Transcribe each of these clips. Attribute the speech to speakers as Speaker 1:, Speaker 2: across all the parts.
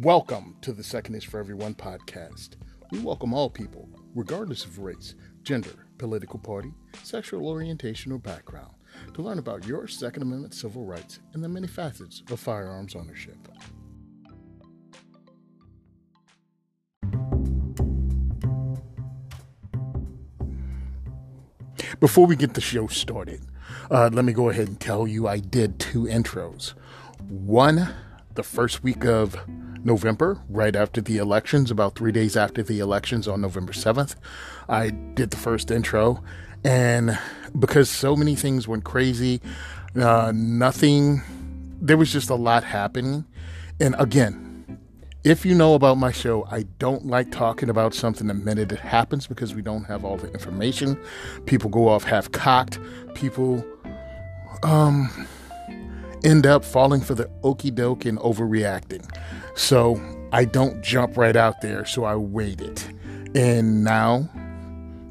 Speaker 1: Welcome to the Second is for Everyone podcast. We welcome all people, regardless of race, gender, political party, sexual orientation, or background, to learn about your Second Amendment civil rights and the many facets of firearms ownership. Before we get the show started, uh, let me go ahead and tell you I did two intros. One, the first week of November, right after the elections, about three days after the elections on November 7th, I did the first intro. And because so many things went crazy, uh, nothing, there was just a lot happening. And again, if you know about my show, I don't like talking about something the minute it happens because we don't have all the information. People go off half cocked. People um, end up falling for the okey doke and overreacting. So I don't jump right out there, so I waited. And now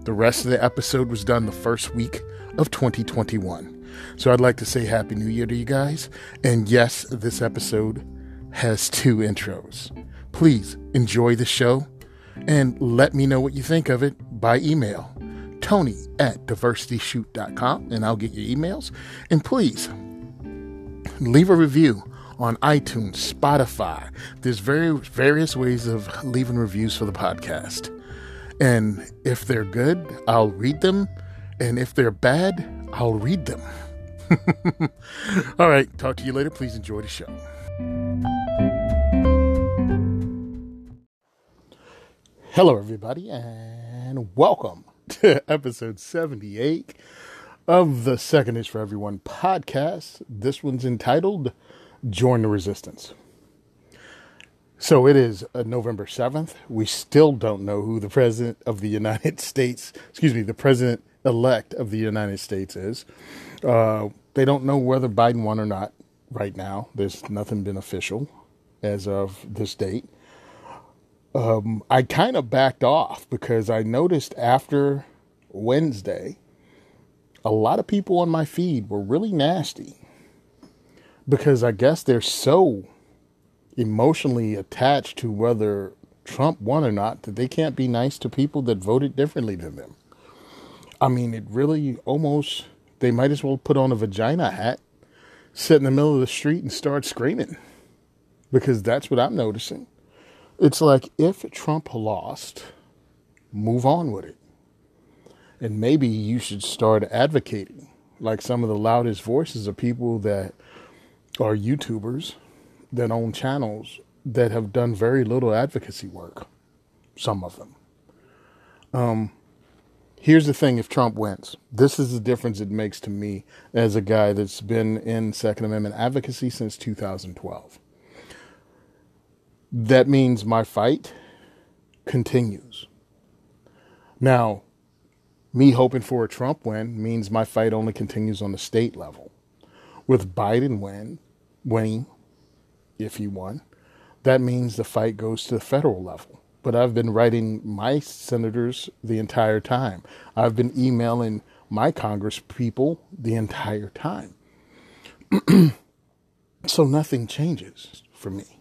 Speaker 1: the rest of the episode was done the first week of 2021. So I'd like to say Happy New Year to you guys. And yes, this episode has two intros. Please enjoy the show and let me know what you think of it by email. Tony at diversityshoot.com and I'll get your emails. And please leave a review on iTunes, Spotify. There's very various ways of leaving reviews for the podcast. And if they're good, I'll read them. And if they're bad, I'll read them. All right, talk to you later. Please enjoy the show. Hello, everybody, and welcome to episode 78 of the Second is for Everyone podcast. This one's entitled Join the Resistance. So it is uh, November 7th. We still don't know who the President of the United States, excuse me, the President elect of the United States is. Uh, they don't know whether Biden won or not right now. There's nothing been official as of this date um, I kind of backed off because I noticed after Wednesday, a lot of people on my feed were really nasty because I guess they're so emotionally attached to whether Trump won or not that they can't be nice to people that voted differently than them. I mean, it really almost, they might as well put on a vagina hat, sit in the middle of the street and start screaming because that's what I'm noticing. It's like if Trump lost, move on with it. And maybe you should start advocating. Like some of the loudest voices are people that are YouTubers that own channels that have done very little advocacy work. Some of them. Um, here's the thing if Trump wins, this is the difference it makes to me as a guy that's been in Second Amendment advocacy since 2012 that means my fight continues. Now, me hoping for a Trump win means my fight only continues on the state level. With Biden win, winning, if he won, that means the fight goes to the federal level. But I've been writing my senators the entire time. I've been emailing my Congress people the entire time. so nothing changes for me.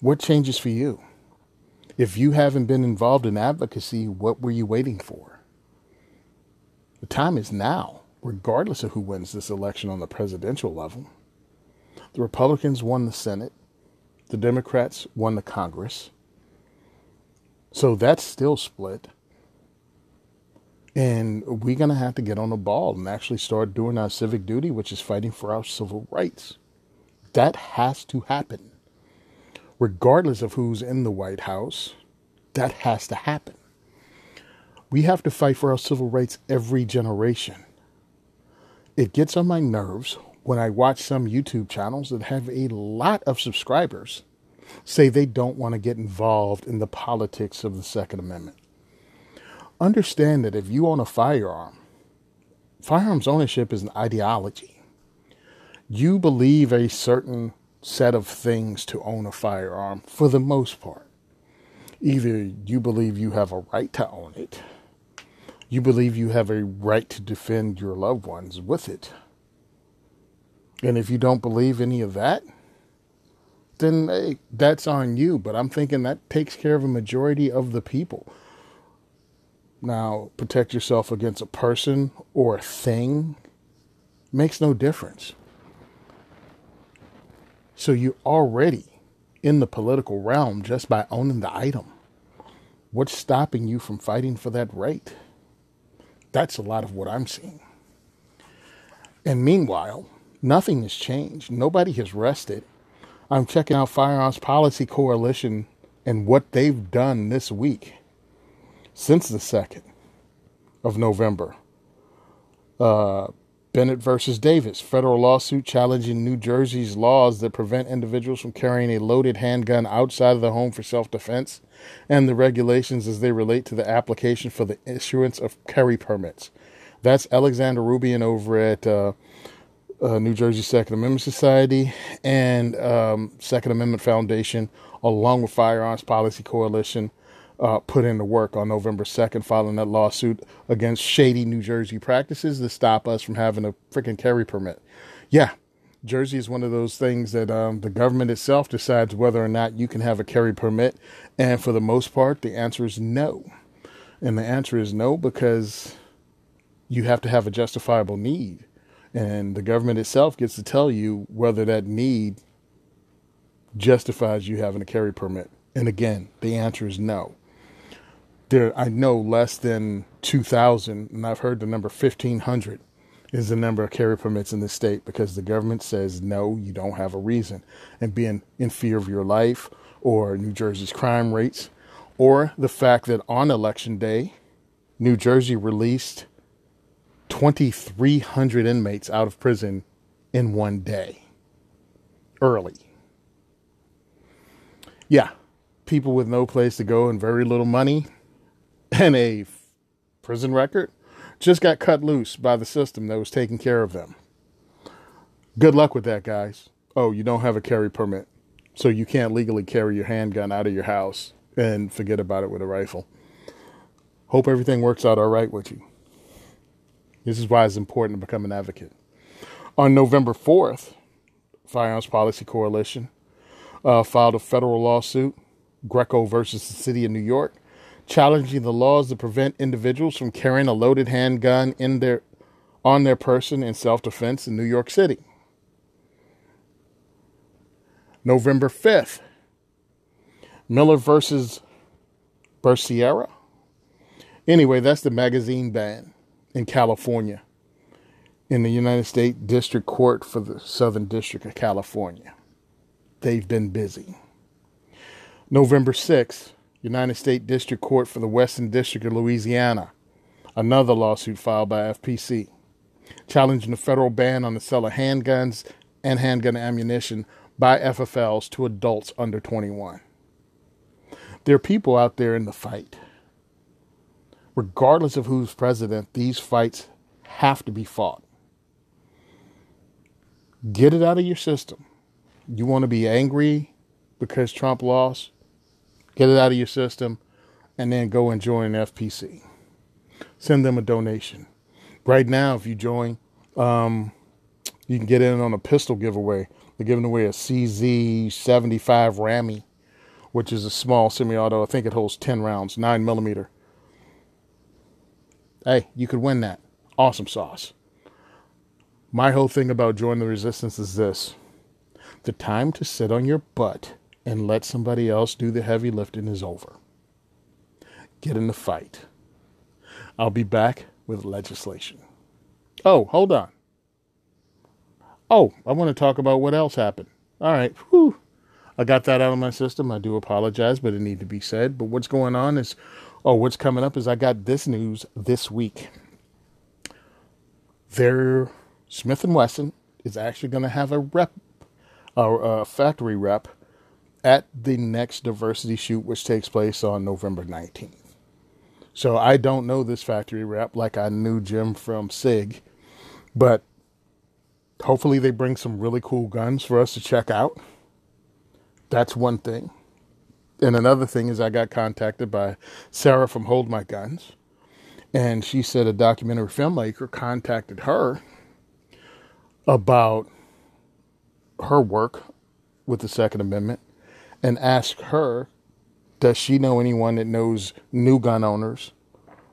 Speaker 1: What changes for you? If you haven't been involved in advocacy, what were you waiting for? The time is now, regardless of who wins this election on the presidential level. The Republicans won the Senate, the Democrats won the Congress. So that's still split. And we're going to have to get on the ball and actually start doing our civic duty, which is fighting for our civil rights. That has to happen regardless of who's in the White House, that has to happen. We have to fight for our civil rights every generation. It gets on my nerves when I watch some YouTube channels that have a lot of subscribers say they don't want to get involved in the politics of the Second Amendment. Understand that if you own a firearm, firearms ownership is an ideology. You believe a certain set of things to own a firearm for the most part. Either you believe you have a right to own it, you believe you have a right to defend your loved ones with it. And if you don't believe any of that, then hey, that's on you. But I'm thinking that takes care of a majority of the people. Now, protect yourself against a person or a thing makes no difference. So you're already in the political realm just by owning the item. What's stopping you from fighting for that right? That's a lot of what I'm seeing. And meanwhile, nothing has changed. Nobody has rested. I'm checking out Firearms Policy Coalition and what they've done this week since the 2nd of November. Uh, Bennett versus Davis, federal lawsuit challenging New Jersey's laws that prevent individuals from carrying a loaded handgun outside of the home for self defense and the regulations as they relate to the application for the issuance of carry permits. That's Alexander Roubian over at uh, uh, New Jersey Second Amendment Society and um, Second Amendment Foundation, along with Firearms Policy Coalition, uh, put into work on November 2nd, following that lawsuit against shady New Jersey practices that stop us from having a freaking carry permit. Yeah, Jersey is one of those things that um, the government itself decides whether or not you can have a carry permit. And for the most part, the answer is no. And the answer is no because you have to have a justifiable need. And the government itself gets to tell you whether that need justifies you having a carry permit. And again, the answer is no there I know less than 2,000, and I've heard the number 1,500 is the number of carry permits in the state because the government says no, you don't have a reason, and being in fear of your life or New Jersey's crime rates, or the fact that on election day, New Jersey released 2,300 inmates out of prison in one day, early. Yeah, people with no place to go and very little money and a prison record just got cut loose by the system that was taking care of them. Good luck with that, guys. Oh, you don't have a carry permit, so you can't legally carry your handgun out of your house and forget about it with a rifle. Hope everything works out all right with you. This is why it's important to become an advocate. On November 4th, Firearms Policy Coalition uh, filed a federal lawsuit, Greco versus the City of New York, challenging the laws that prevent individuals from carrying a loaded handgun in their on their person in self-defense in New York City. November 5th, Miller versus Becerra. Anyway, that's the magazine ban in California in the United States District Court for the Southern District of California. They've been busy. November 6th, United States District Court for the Western District of Louisiana, another lawsuit filed by FPC, challenging the federal ban on the sale of handguns and handgun ammunition by FFLs to adults under 21. There are people out there in the fight. Regardless of who's president, these fights have to be fought. Get it out of your system. You want to be angry because Trump lost? Get it out of your system, and then go and join FPC. Send them a donation. Right now, if you join, um, you can get in on a pistol giveaway. They're giving away a CZ75 Rami, which is a small semi-auto. I think it holds 10 rounds, 9 millimeter. Hey, you could win that. Awesome sauce. My whole thing about joining the resistance is this the time to sit on your butt and let somebody else do the heavy lifting is over. Get in the fight. I'll be back with legislation. Oh, hold on. Oh, I want to talk about what else happened. All right. Whew. I got that out of my system. I do apologize, but it needed to be said. But what's going on is, oh, what's coming up is I got this news this week. Their Smith and Wesson is actually going to have a rep, a, a factory rep at the next diversity shoot, which takes place on November 19th. So I don't know this factory rep like I knew Jim from SIG, but hopefully they bring some really cool guns for us to check out. That's one thing. And another thing is I got contacted by Sarah from Hold My Guns, and she said a documentary filmmaker contacted her about her work with the Second Amendment and ask her, does she know anyone that knows new gun owners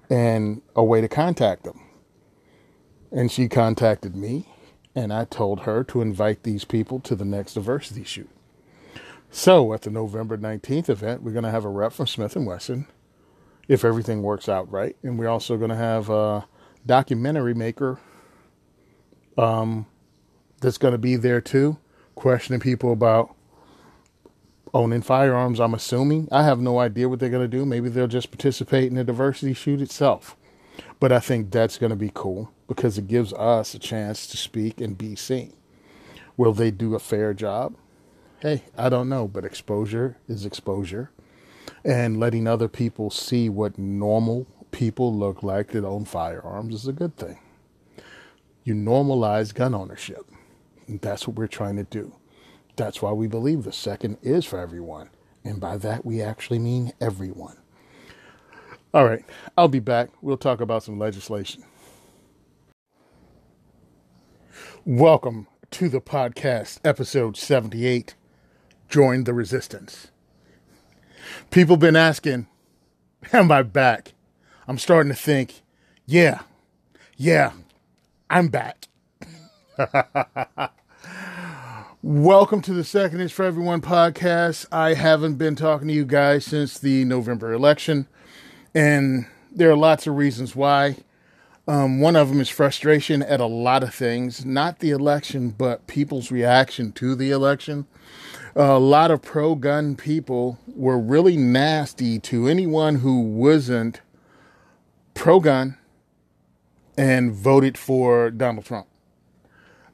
Speaker 1: and a way to contact them? And she contacted me, and I told her to invite these people to the next diversity shoot. So at the November 19th event, we're going to have a rep from Smith & Wesson if everything works out right. And we're also going to have a documentary maker um, that's going to be there too, questioning people about owning firearms, I'm assuming. I have no idea what they're going to do. Maybe they'll just participate in the diversity shoot itself. But I think that's going to be cool because it gives us a chance to speak and be seen. Will they do a fair job? Hey, I don't know, but exposure is exposure. And letting other people see what normal people look like that own firearms is a good thing. You normalize gun ownership. And that's what we're trying to do. That's why we believe the second is for everyone. And by that, we actually mean everyone. All right, I'll be back. We'll talk about some legislation. Welcome to the podcast, episode 78 Join the Resistance. People been asking, Am I back? I'm starting to think, yeah, yeah, I'm back. Welcome to the Second Is for Everyone podcast. I haven't been talking to you guys since the November election, and there are lots of reasons why. Um, one of them is frustration at a lot of things, not the election, but people's reaction to the election. A lot of pro gun people were really nasty to anyone who wasn't pro gun and voted for Donald Trump.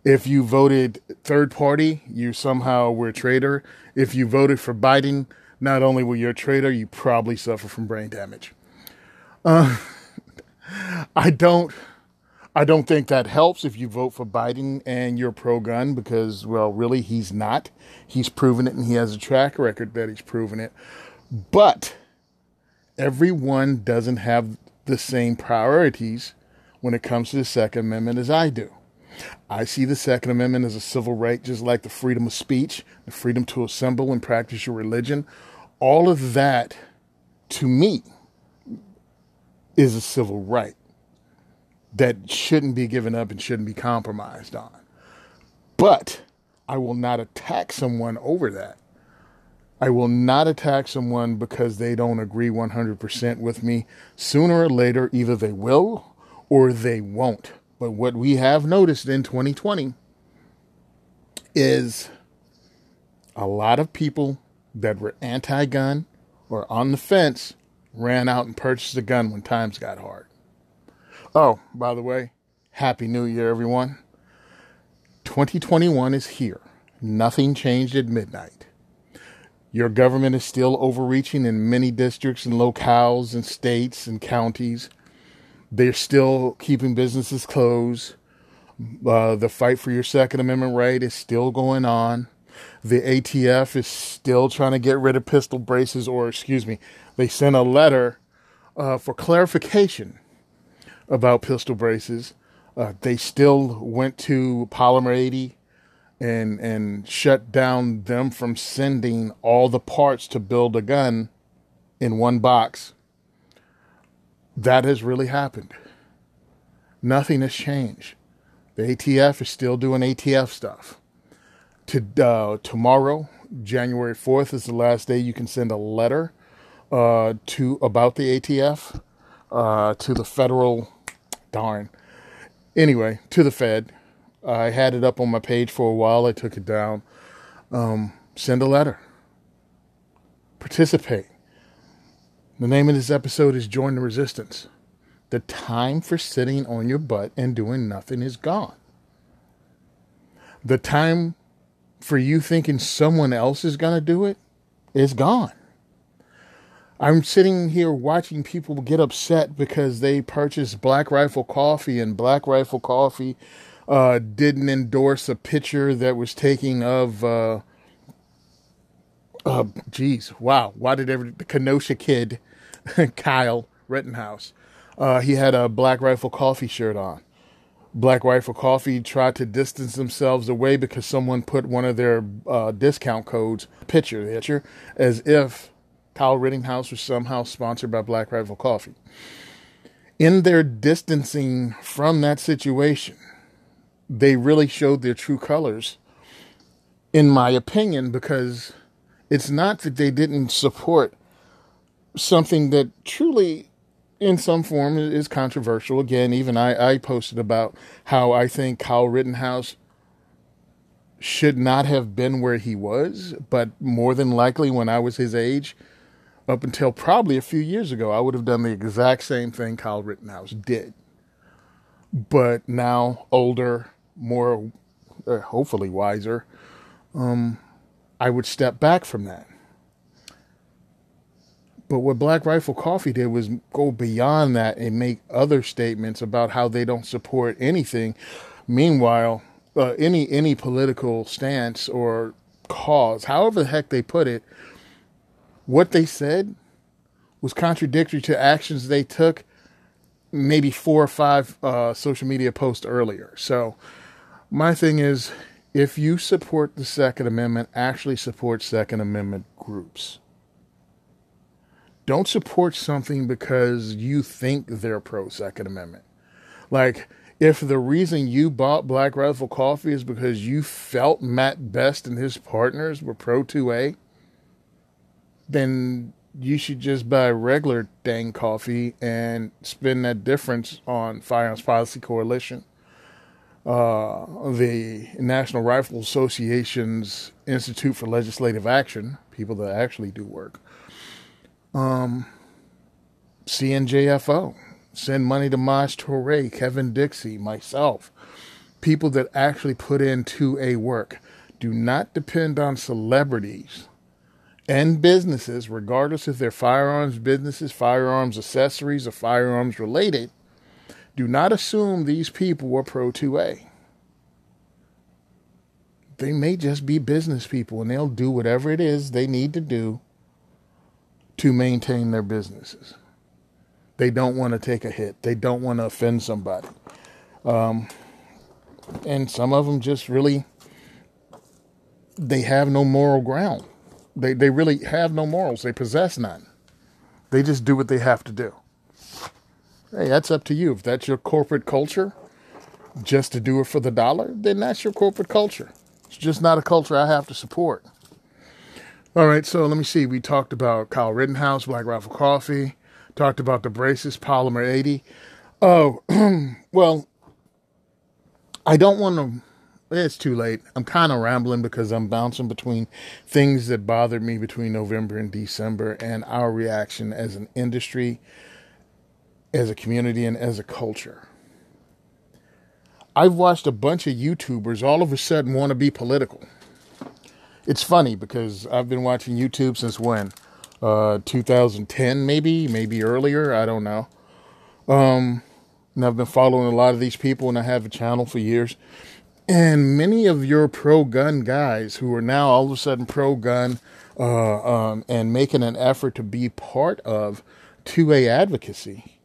Speaker 1: If you voted third party, you somehow were a traitor. If you voted for Biden, not only were you a traitor, you probably suffer from brain damage. Uh, I don't. I don't think that helps if you vote for Biden and you're pro gun because, well, really, he's not. He's proven it and he has a track record that he's proven it. But everyone doesn't have the same priorities when it comes to the Second Amendment as I do. I see the Second Amendment as a civil right, just like the freedom of speech, the freedom to assemble and practice your religion. All of that, to me, is a civil right that shouldn't be given up and shouldn't be compromised on. But I will not attack someone over that. I will not attack someone because they don't agree 100% with me. Sooner or later, either they will or they won't. But what we have noticed in 2020 is a lot of people that were anti gun or on the fence ran out and purchased a gun when times got hard. Oh, by the way, Happy New Year, everyone. 2021 is here. Nothing changed at midnight. Your government is still overreaching in many districts and locales and states and counties. They're still keeping businesses closed. Uh, the fight for your Second Amendment right is still going on. The ATF is still trying to get rid of pistol braces, or excuse me, they sent a letter uh, for clarification about pistol braces. Uh, they still went to Polymer 80 and and shut down them from sending all the parts to build a gun in one box that has really happened. Nothing has changed. The ATF is still doing ATF stuff. To, uh, tomorrow, January 4th, is the last day you can send a letter uh, to about the ATF uh, to the federal. Darn. Anyway, to the Fed. I had it up on my page for a while. I took it down. Um, send a letter. Participate. The name of this episode is Join the Resistance. The time for sitting on your butt and doing nothing is gone. The time for you thinking someone else is going to do it is gone. I'm sitting here watching people get upset because they purchased Black Rifle Coffee and Black Rifle Coffee uh, didn't endorse a picture that was taking of uh, uh, geez, wow. Why did every the Kenosha kid Kyle Rittenhouse. Uh, he had a Black Rifle Coffee shirt on. Black Rifle Coffee tried to distance themselves away because someone put one of their uh, discount codes, picture, picture, as if Kyle Rittenhouse was somehow sponsored by Black Rifle Coffee. In their distancing from that situation, they really showed their true colors, in my opinion, because it's not that they didn't support something that truly in some form is controversial. Again, even I, I posted about how I think Kyle Rittenhouse should not have been where he was, but more than likely when I was his age, up until probably a few years ago, I would have done the exact same thing Kyle Rittenhouse did. But now, older, more uh, hopefully wiser, um, I would step back from that. But what Black Rifle Coffee did was go beyond that and make other statements about how they don't support anything. Meanwhile, uh, any any political stance or cause, however the heck they put it, what they said was contradictory to actions they took maybe four or five uh, social media posts earlier. So my thing is, if you support the Second Amendment, actually support Second Amendment groups. Don't support something because you think they're pro Second Amendment. Like, if the reason you bought Black Rifle Coffee is because you felt Mat Best and his partners were pro 2A, then you should just buy regular dang coffee and spend that difference on Firearms Policy Coalition, uh, the National Rifle Association's Institute for Legislative Action, people that actually do work, um, CNJFO, send money to Maj Toure, Kevin Dixie, myself, people that actually put into a work. Do not depend on celebrities and businesses, regardless if they're firearms businesses, firearms accessories, or firearms related. Do not assume these people are pro 2A. They may just be business people and they'll do whatever it is they need to do to maintain their businesses. They don't want to take a hit. They don't want to offend somebody. Um, and some of them just really they have no moral ground. They they really have no morals. They possess none. They just do what they have to do. Hey, that's up to you. If that's your corporate culture, just to do it for the dollar, then that's your corporate culture. It's just not a culture I have to support. All right, so let me see. We talked about Kyle Rittenhouse, Black Rifle Coffee, talked about the braces, Polymer 80. Oh, well, I don't want to. It's too late. I'm kind of rambling because I'm bouncing between things that bothered me between November and December and our reaction as an industry, as a community, and as a culture. I've watched a bunch of YouTubers all of a sudden want to be political it's funny because I've been watching YouTube since when? Uh, 2010, maybe, maybe earlier. I don't know. Um, and I've been following a lot of these people, and I have a channel for years. And many of your pro gun guys who are now all of a sudden pro gun uh, um, and making an effort to be part of 2A advocacy.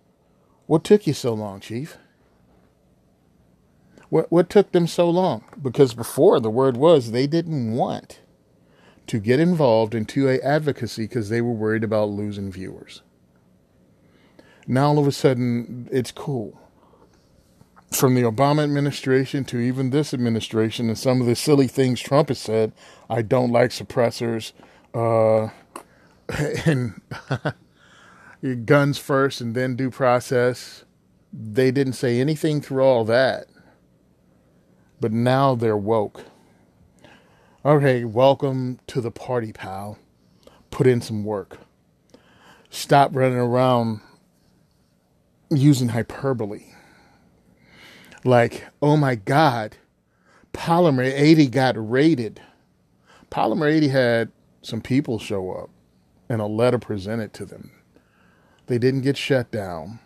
Speaker 1: What took you so long, Chief? What what took them so long? Because before the word was they didn't want to get involved in 2A advocacy because they were worried about losing viewers. Now all of a sudden, it's cool. From the Obama administration to even this administration, and some of the silly things Trump has said, I don't like suppressors, uh, and guns first and then due process. They didn't say anything through all that. But now they're woke. Okay, welcome to the party, pal. Put in some work. Stop running around using hyperbole. Like, oh my God, Polymer 80 got raided. Polymer 80 had some people show up and a letter presented to them. They didn't get shut down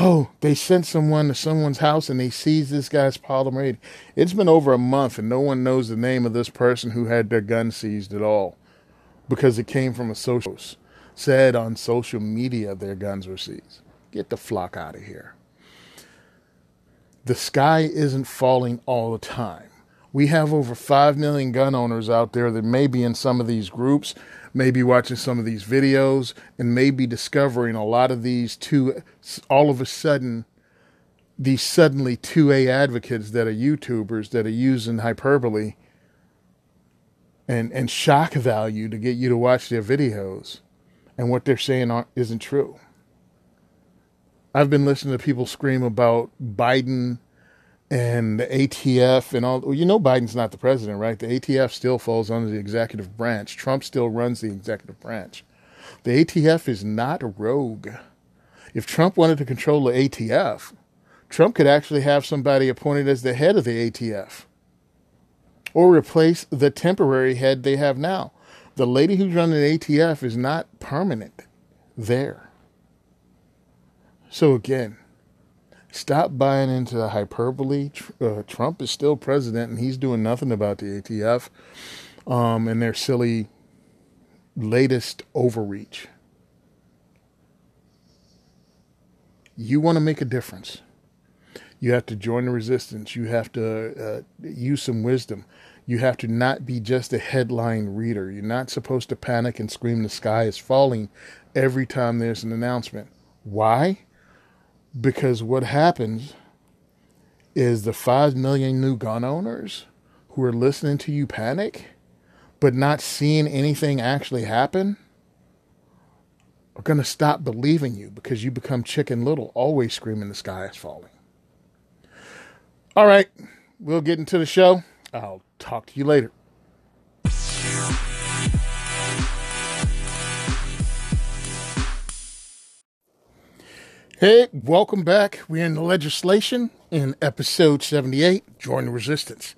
Speaker 1: oh, they sent someone to someone's house and they seized this guy's polymer. It's been over a month and no one knows the name of this person who had their gun seized at all because it came from a social said on social media their guns were seized. Get the flock out of here. the sky isn't falling all the time. We have over 5 million gun owners out there that may be in some of these groups, may be watching some of these videos, and may be discovering a lot of these two, all of a sudden, these suddenly 2A advocates that are YouTubers that are using hyperbole and, and shock value to get you to watch their videos, and what they're saying isn't true. I've been listening to people scream about Biden and the ATF and all. Well, you know, Biden's not the president, right? The ATF still falls under the executive branch. Trump still runs the executive branch. The ATF is not rogue. If Trump wanted to control the ATF, Trump could actually have somebody appointed as the head of the ATF or replace the temporary head they have now. The lady who's running the ATF is not permanent there. So again, stop buying into the hyperbole. Uh, Trump is still president, and he's doing nothing about the ATF um, and their silly latest overreach. You want to make a difference. You have to join the resistance. You have to uh, use some wisdom. You have to not be just a headline reader. You're not supposed to panic and scream the sky is falling every time there's an announcement. Why? Because what happens is the 5 million new gun owners who are listening to you panic but not seeing anything actually happen are going to stop believing you because you become chicken little, always screaming the sky is falling. All right, we'll get into the show. I'll talk to you later. Hey, welcome back. We're in the legislation in episode 78 Join the Resistance.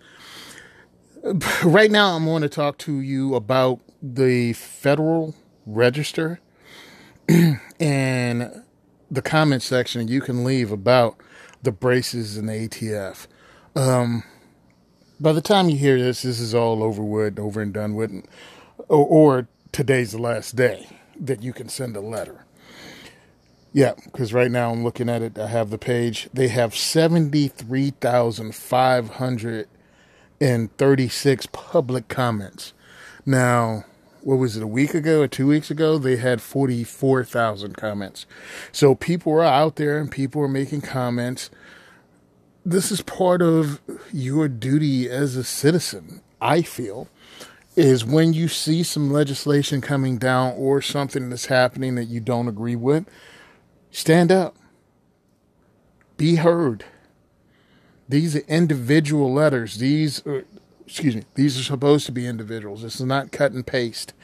Speaker 1: Right now, I'm going to talk to you about the Federal Register and the comment section you can leave about the braces and the ATF. Um, by the time you hear this, this is all over with, over and done with, or, or today's the last day that you can send a letter. Yeah, because right now I'm looking at it. I have the page. They have 73,536 public comments. Now, what was it, a week ago or two weeks ago? They had 44,000 comments. So people are out there and people are making comments. This is part of your duty as a citizen, I feel, is when you see some legislation coming down or something that's happening that you don't agree with Stand up. Be heard. These are individual letters. These, are, excuse me, these are supposed to be individuals. This is not cut and paste.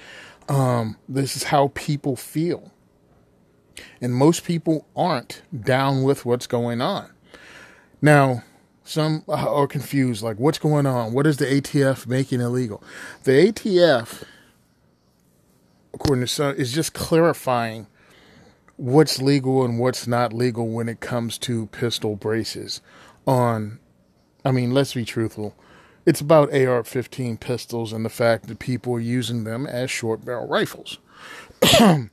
Speaker 1: Um, this is how people feel. And most people aren't down with what's going on. Now, some are confused like, what's going on? What is the ATF making illegal? The ATF, according to some, is just clarifying what's legal and what's not legal when it comes to pistol braces on I mean, let's be truthful. It's about AR-15 pistols and the fact that people are using them as short barrel rifles. and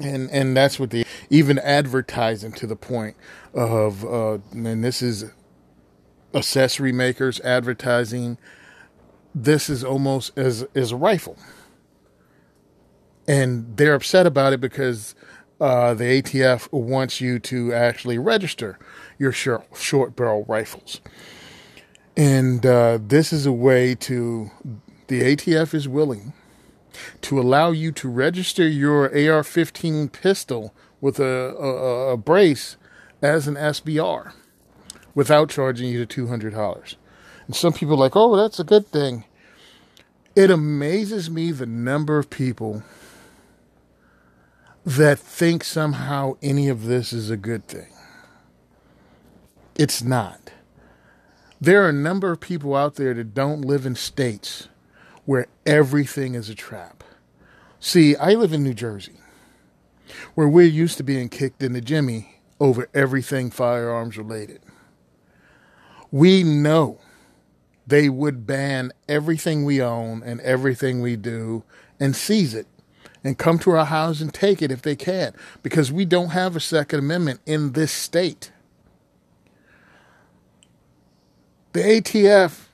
Speaker 1: and that's what they even advertising to the point of uh and this is accessory makers advertising this is almost as as a rifle and they're upset about it because uh, the ATF wants you to actually register your short, short barrel rifles. And uh, this is a way to, the ATF is willing to allow you to register your AR 15 pistol with a, a, a brace as an SBR without charging you the $200. And some people are like, oh, that's a good thing. It amazes me the number of people that think somehow any of this is a good thing. It's not. There are a number of people out there that don't live in states where everything is a trap. See, I live in New Jersey, where we're used to being kicked in the jimmy over everything firearms related. We know they would ban everything we own and everything we do and seize it and come to our house and take it if they can, because we don't have a Second Amendment in this state. The ATF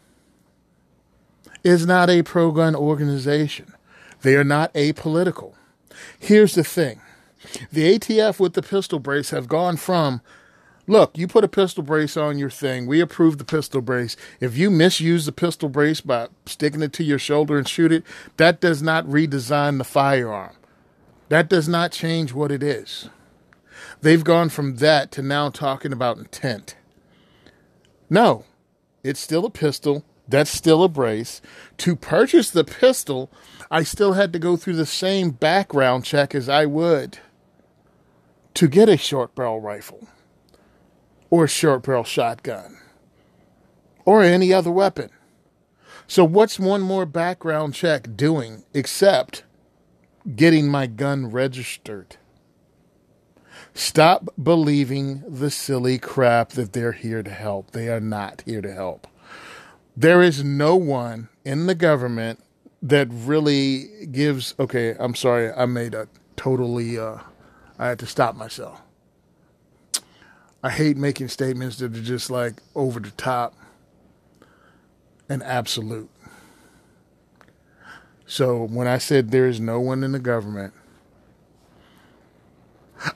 Speaker 1: is not a pro gun organization. They are not apolitical. Here's the thing the ATF with the pistol brace have gone from look, you put a pistol brace on your thing. We approve the pistol brace. If you misuse the pistol brace by sticking it to your shoulder and shoot it, that does not redesign the firearm. That does not change what it is. They've gone from that to now talking about intent. No, it's still a pistol. That's still a brace. To purchase the pistol, I still had to go through the same background check as I would to get a short barrel rifle or a short barrel shotgun or any other weapon. So, what's one more background check doing except getting my gun registered? Stop believing the silly crap that they're here to help. They are not here to help. There is no one in the government that really gives. Okay, I'm sorry, I made a totally. Uh, I had to stop myself. I hate making statements that are just like over the top and absolute. So when I said there is no one in the government,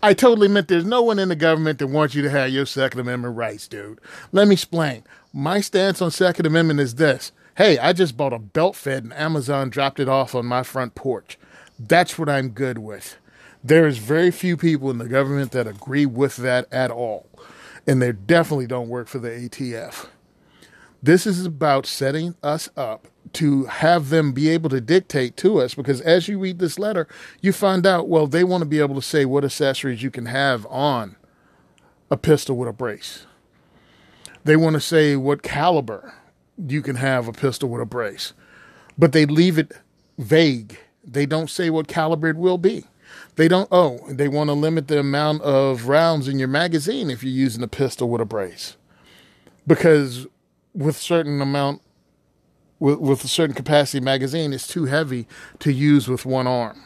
Speaker 1: I totally meant there's no one in the government that wants you to have your Second Amendment rights, dude. Let me explain. My stance on Second Amendment is this. Hey, I just bought a belt fed and Amazon dropped it off on my front porch. That's what I'm good with. There is very few people in the government that agree with that at all. And they definitely don't work for the ATF. This is about setting us up to have them be able to dictate to us because as you read this letter, you find out, well, they want to be able to say what accessories you can have on a pistol with a brace. They want to say what caliber you can have a pistol with a brace, but they leave it vague. They don't say what caliber it will be. They don't, oh, they want to limit the amount of rounds in your magazine if you're using a pistol with a brace. Because with certain amount, with, with a certain capacity magazine, it's too heavy to use with one arm.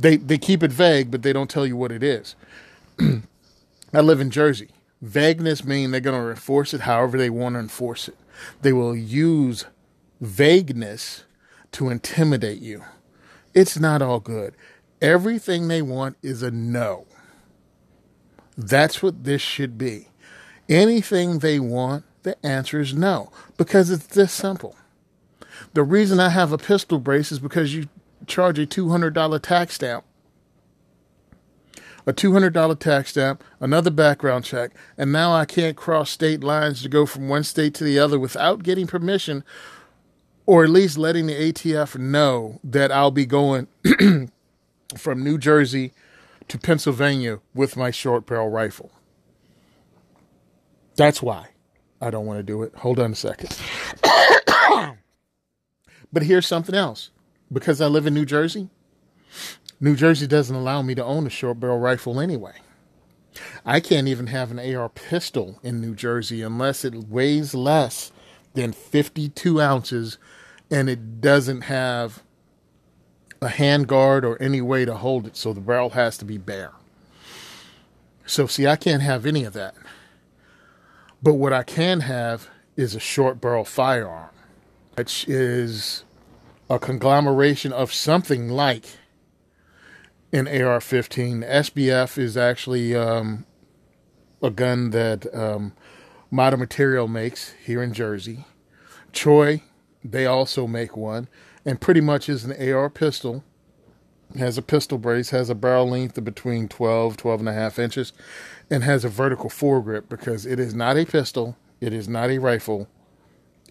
Speaker 1: They, they keep it vague, but they don't tell you what it is. I live in Jersey. Vagueness mean they're going to enforce it however they want to enforce it. They will use vagueness to intimidate you. It's not all good. Everything they want is a no. That's what this should be. Anything they want, the answer is no, because it's this simple. The reason I have a pistol brace is because you charge a $200 tax stamp, a $200 tax stamp, another background check, and now I can't cross state lines to go from one state to the other without getting permission or at least letting the ATF know that I'll be going from New Jersey to Pennsylvania with my short barrel rifle. That's why I don't want to do it. Hold on a second. but here's something else. Because I live in New Jersey, New Jersey doesn't allow me to own a short barrel rifle anyway. I can't even have an AR pistol in New Jersey unless it weighs less than 52 ounces and it doesn't have a handguard or any way to hold it, so the barrel has to be bare. So, see, I can't have any of that. But what I can have is a short barrel firearm, which is a conglomeration of something like an AR 15. SBF is actually um, a gun that um, Modern Material makes here in Jersey. Troy, they also make one and pretty much is an AR pistol. Has a pistol brace, has a barrel length of between 12, 12 and a half inches, and has a vertical foregrip because it is not a pistol, it is not a rifle,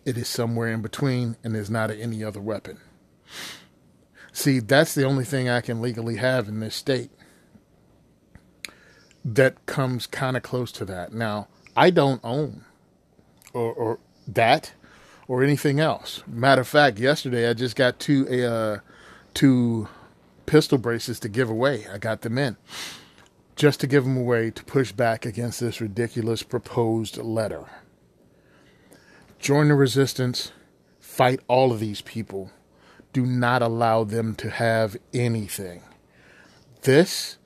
Speaker 1: it is somewhere in between and is not any other weapon. See, that's the only thing I can legally have in this state that comes kind of close to that. Now, I don't own or, or that or anything else. Matter of fact, yesterday I just got two uh, two pistol braces to give away. I got them in just to give them away to push back against this ridiculous proposed letter. Join the resistance, fight all of these people. Do not allow them to have anything. This,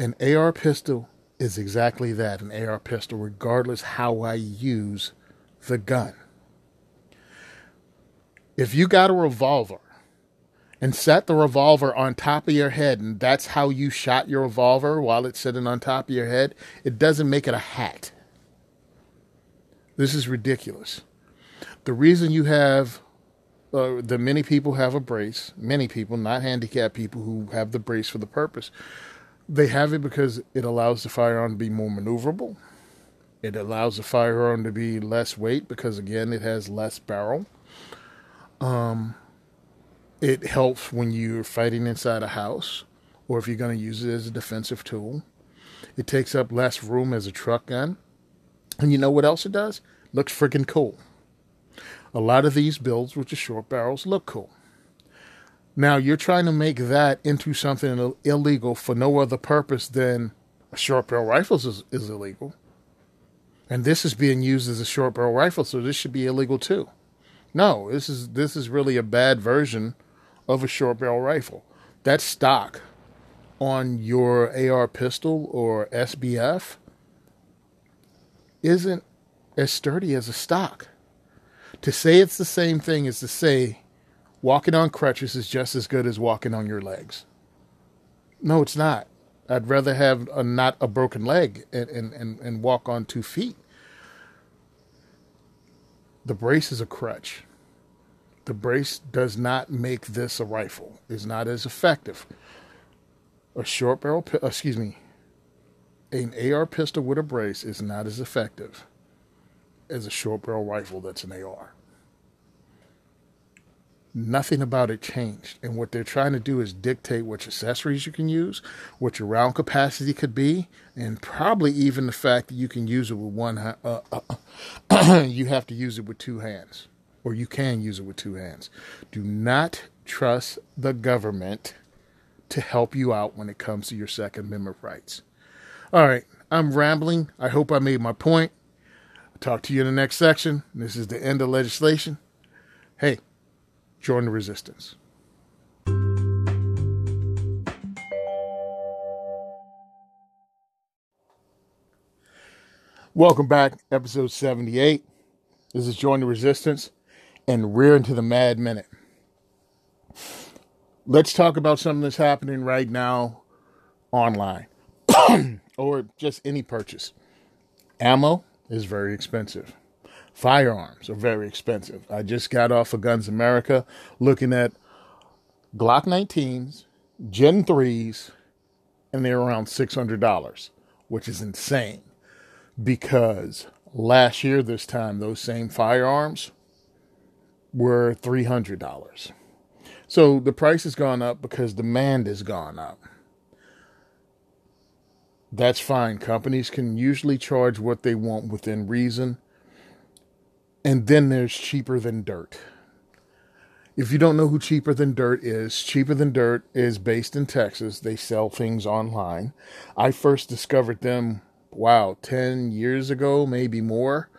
Speaker 1: an AR pistol, is exactly that an AR pistol, regardless how I use the gun. If you got a revolver and set the revolver on top of your head, and that's how you shot your revolver while it's sitting on top of your head, it doesn't make it a hat. This is ridiculous. The reason you have uh, the many people have a brace, many people, not handicapped people who have the brace for the purpose, they have it because it allows the firearm to be more maneuverable. It allows the firearm to be less weight because, again, it has less barrel. Um, it helps when you're fighting inside a house or if you're going to use it as a defensive tool. It takes up less room as a truck gun. And you know what else it does? Looks freaking cool. A lot of these builds, with the short barrels, look cool. Now you're trying to make that into something illegal for no other purpose than a short barrel rifles is, is illegal. And this is being used as a short barrel rifle, so this should be illegal too. No, this is this is really a bad version of a short barrel rifle. That stock on your AR pistol or SBF isn't as sturdy as a stock. To say it's the same thing is to say walking on crutches is just as good as walking on your legs. No, it's not. I'd rather have a, not a broken leg and, and, and, and walk on two feet. The brace is a crutch. The brace does not make this a rifle. It's not as effective. A short barrel, uh, excuse me, an AR pistol with a brace is not as effective as a short barrel rifle that's an AR nothing about it changed. And what they're trying to do is dictate which accessories you can use, what your round capacity could be, and probably even the fact that you can use it with one. Uh, uh, you have to use it with two hands, or you can use it with two hands. Do not trust the government to help you out when it comes to your Second Amendment rights. All right, I'm rambling. I hope I made my point. Talk to you in the next section. This is the end of legislation. Hey, join the resistance. Welcome back, episode 78. This is Join the Resistance and Rear into the Mad Minute. Let's talk about something that's happening right now online or just any purchase. Ammo is very expensive. Firearms are very expensive. I just got off of Guns America looking at Glock 19s, Gen 3s, and they're around $600, which is insane because last year, this time, those same firearms were $300. So the price has gone up because demand has gone up. That's fine. Companies can usually charge what they want within reason. And then there's Cheaper Than Dirt. If you don't know who Cheaper Than Dirt is, Cheaper Than Dirt is based in Texas. They sell things online. I first discovered them, wow, 10 years ago, maybe more.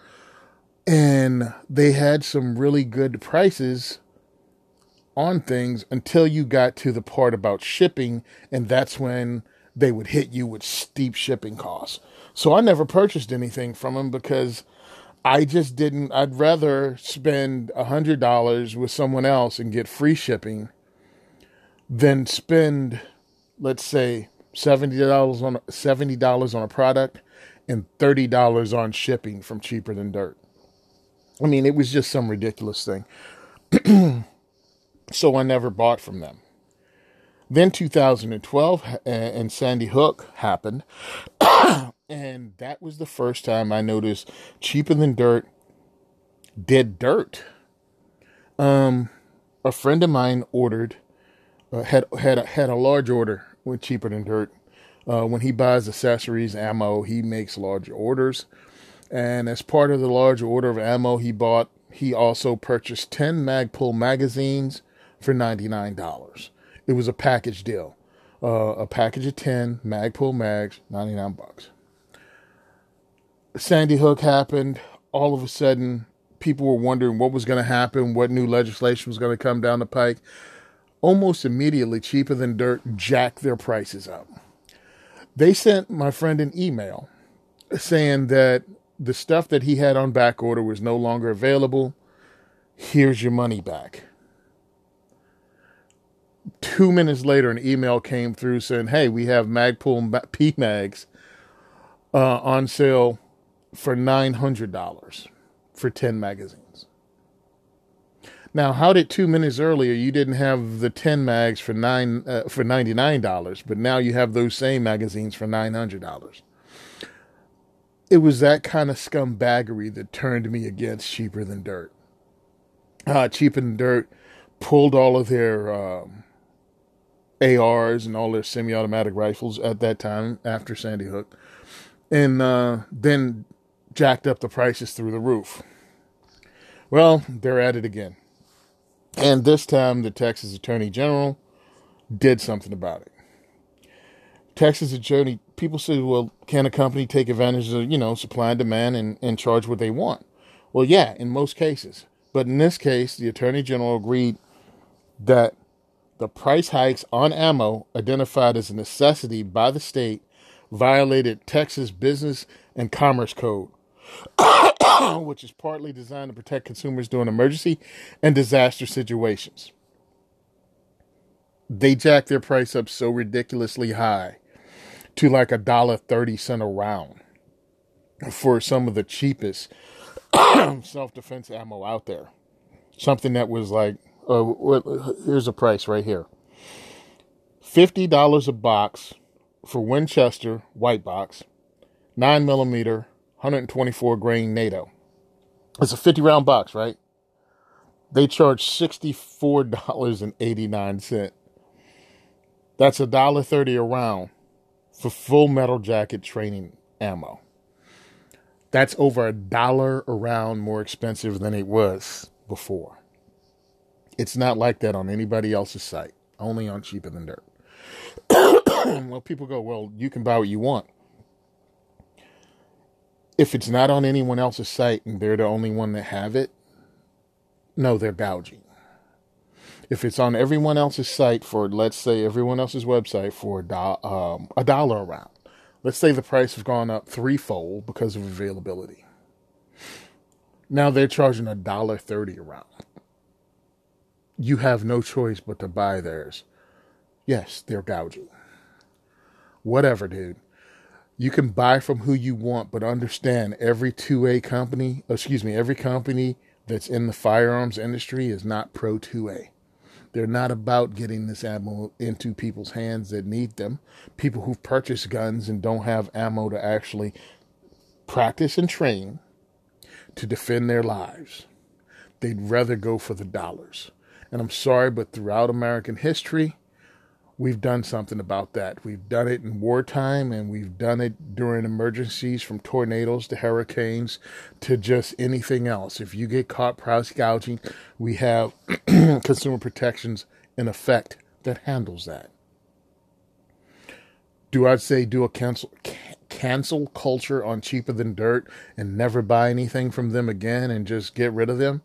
Speaker 1: And they had some really good prices on things until you got to the part about shipping. And that's when they would hit you with steep shipping costs. So I never purchased anything from them because I just didn't. I'd rather spend a hundred dollars with someone else and get free shipping than spend, let's say, seventy dollars on seventy dollars on a product and thirty dollars on shipping from cheaper than dirt. I mean, it was just some ridiculous thing. so I never bought from them. Then 2012 eh, and Sandy Hook happened. And that was the first time I noticed cheaper than dirt dead dirt. Um, a friend of mine ordered uh, had had a, had a large order with cheaper than dirt. Uh, when he buys accessories, ammo, he makes large orders, and as part of the large order of ammo he bought, he also purchased ten Magpul magazines for ninety nine dollars. It was a package deal. Uh, a package of 10 Magpul mags, 99 bucks. Sandy Hook happened. All of a sudden, people were wondering what was going to happen, what new legislation was going to come down the pike. Almost immediately, cheaper than dirt jacked their prices up. They sent my friend an email saying that the stuff that he had on back order was no longer available. Here's your money back. Two minutes later, an email came through saying, Hey, we have Magpul P Mags uh, on sale for $900 for 10 magazines. Now, how did two minutes earlier you didn't have the 10 mags for nine uh, for $99, but now you have those same magazines for $900? It was that kind of scumbaggery that turned me against Cheaper Than Dirt. Uh, Cheaper Than Dirt pulled all of their um, ARs and all their semi automatic rifles at that time after Sandy Hook and uh, then jacked up the prices through the roof. Well, they're at it again. And this time, the Texas Attorney General did something about it. Texas Attorney, people say, well, can a company take advantage of, you know, supply and demand and, and charge what they want? Well, yeah, in most cases. But in this case, the Attorney General agreed that the price hikes on ammo identified as a necessity by the state violated Texas Business and Commerce Code, which is partly designed to protect consumers during emergency and disaster situations. They jack their price up so ridiculously high to like a dollar thirty cent a round for some of the cheapest self defense ammo out there. Something that was like, uh, here's a price right here $50 a box for Winchester white box, 9 millimeter, 124 grain NATO. It's a 50 round box, right? They charge $64.89. That's a dollar thirty a round for full metal jacket training ammo. That's over a dollar a round more expensive than it was before. It's not like that on anybody else's site, only on Cheaper Than Dirt. well, people go, well, you can buy what you want. If it's not on anyone else's site and they're the only one that have it, no, they're gouging. If it's on everyone else's site for, let's say, everyone else's website for a, do- um, a dollar a round, let's say the price has gone up threefold because of availability. Now they're charging a dollar thirty a round. You have no choice but to buy theirs. Yes, they're gouging whatever, dude. You can buy from who you want, but understand every 2A company, excuse me, every company that's in the firearms industry is not pro 2A. They're not about getting this ammo into people's hands that need them. People who've purchased guns and don't have ammo to actually practice and train to defend their lives. They'd rather go for the dollars. And I'm sorry, but throughout American history, we've done something about that. We've done it in wartime and we've done it during emergencies from tornadoes to hurricanes to just anything else. If you get caught price gouging, we have consumer protections in effect that handles that. Do I say do a cancel cancel culture on cheaper than dirt and never buy anything from them again and just get rid of them?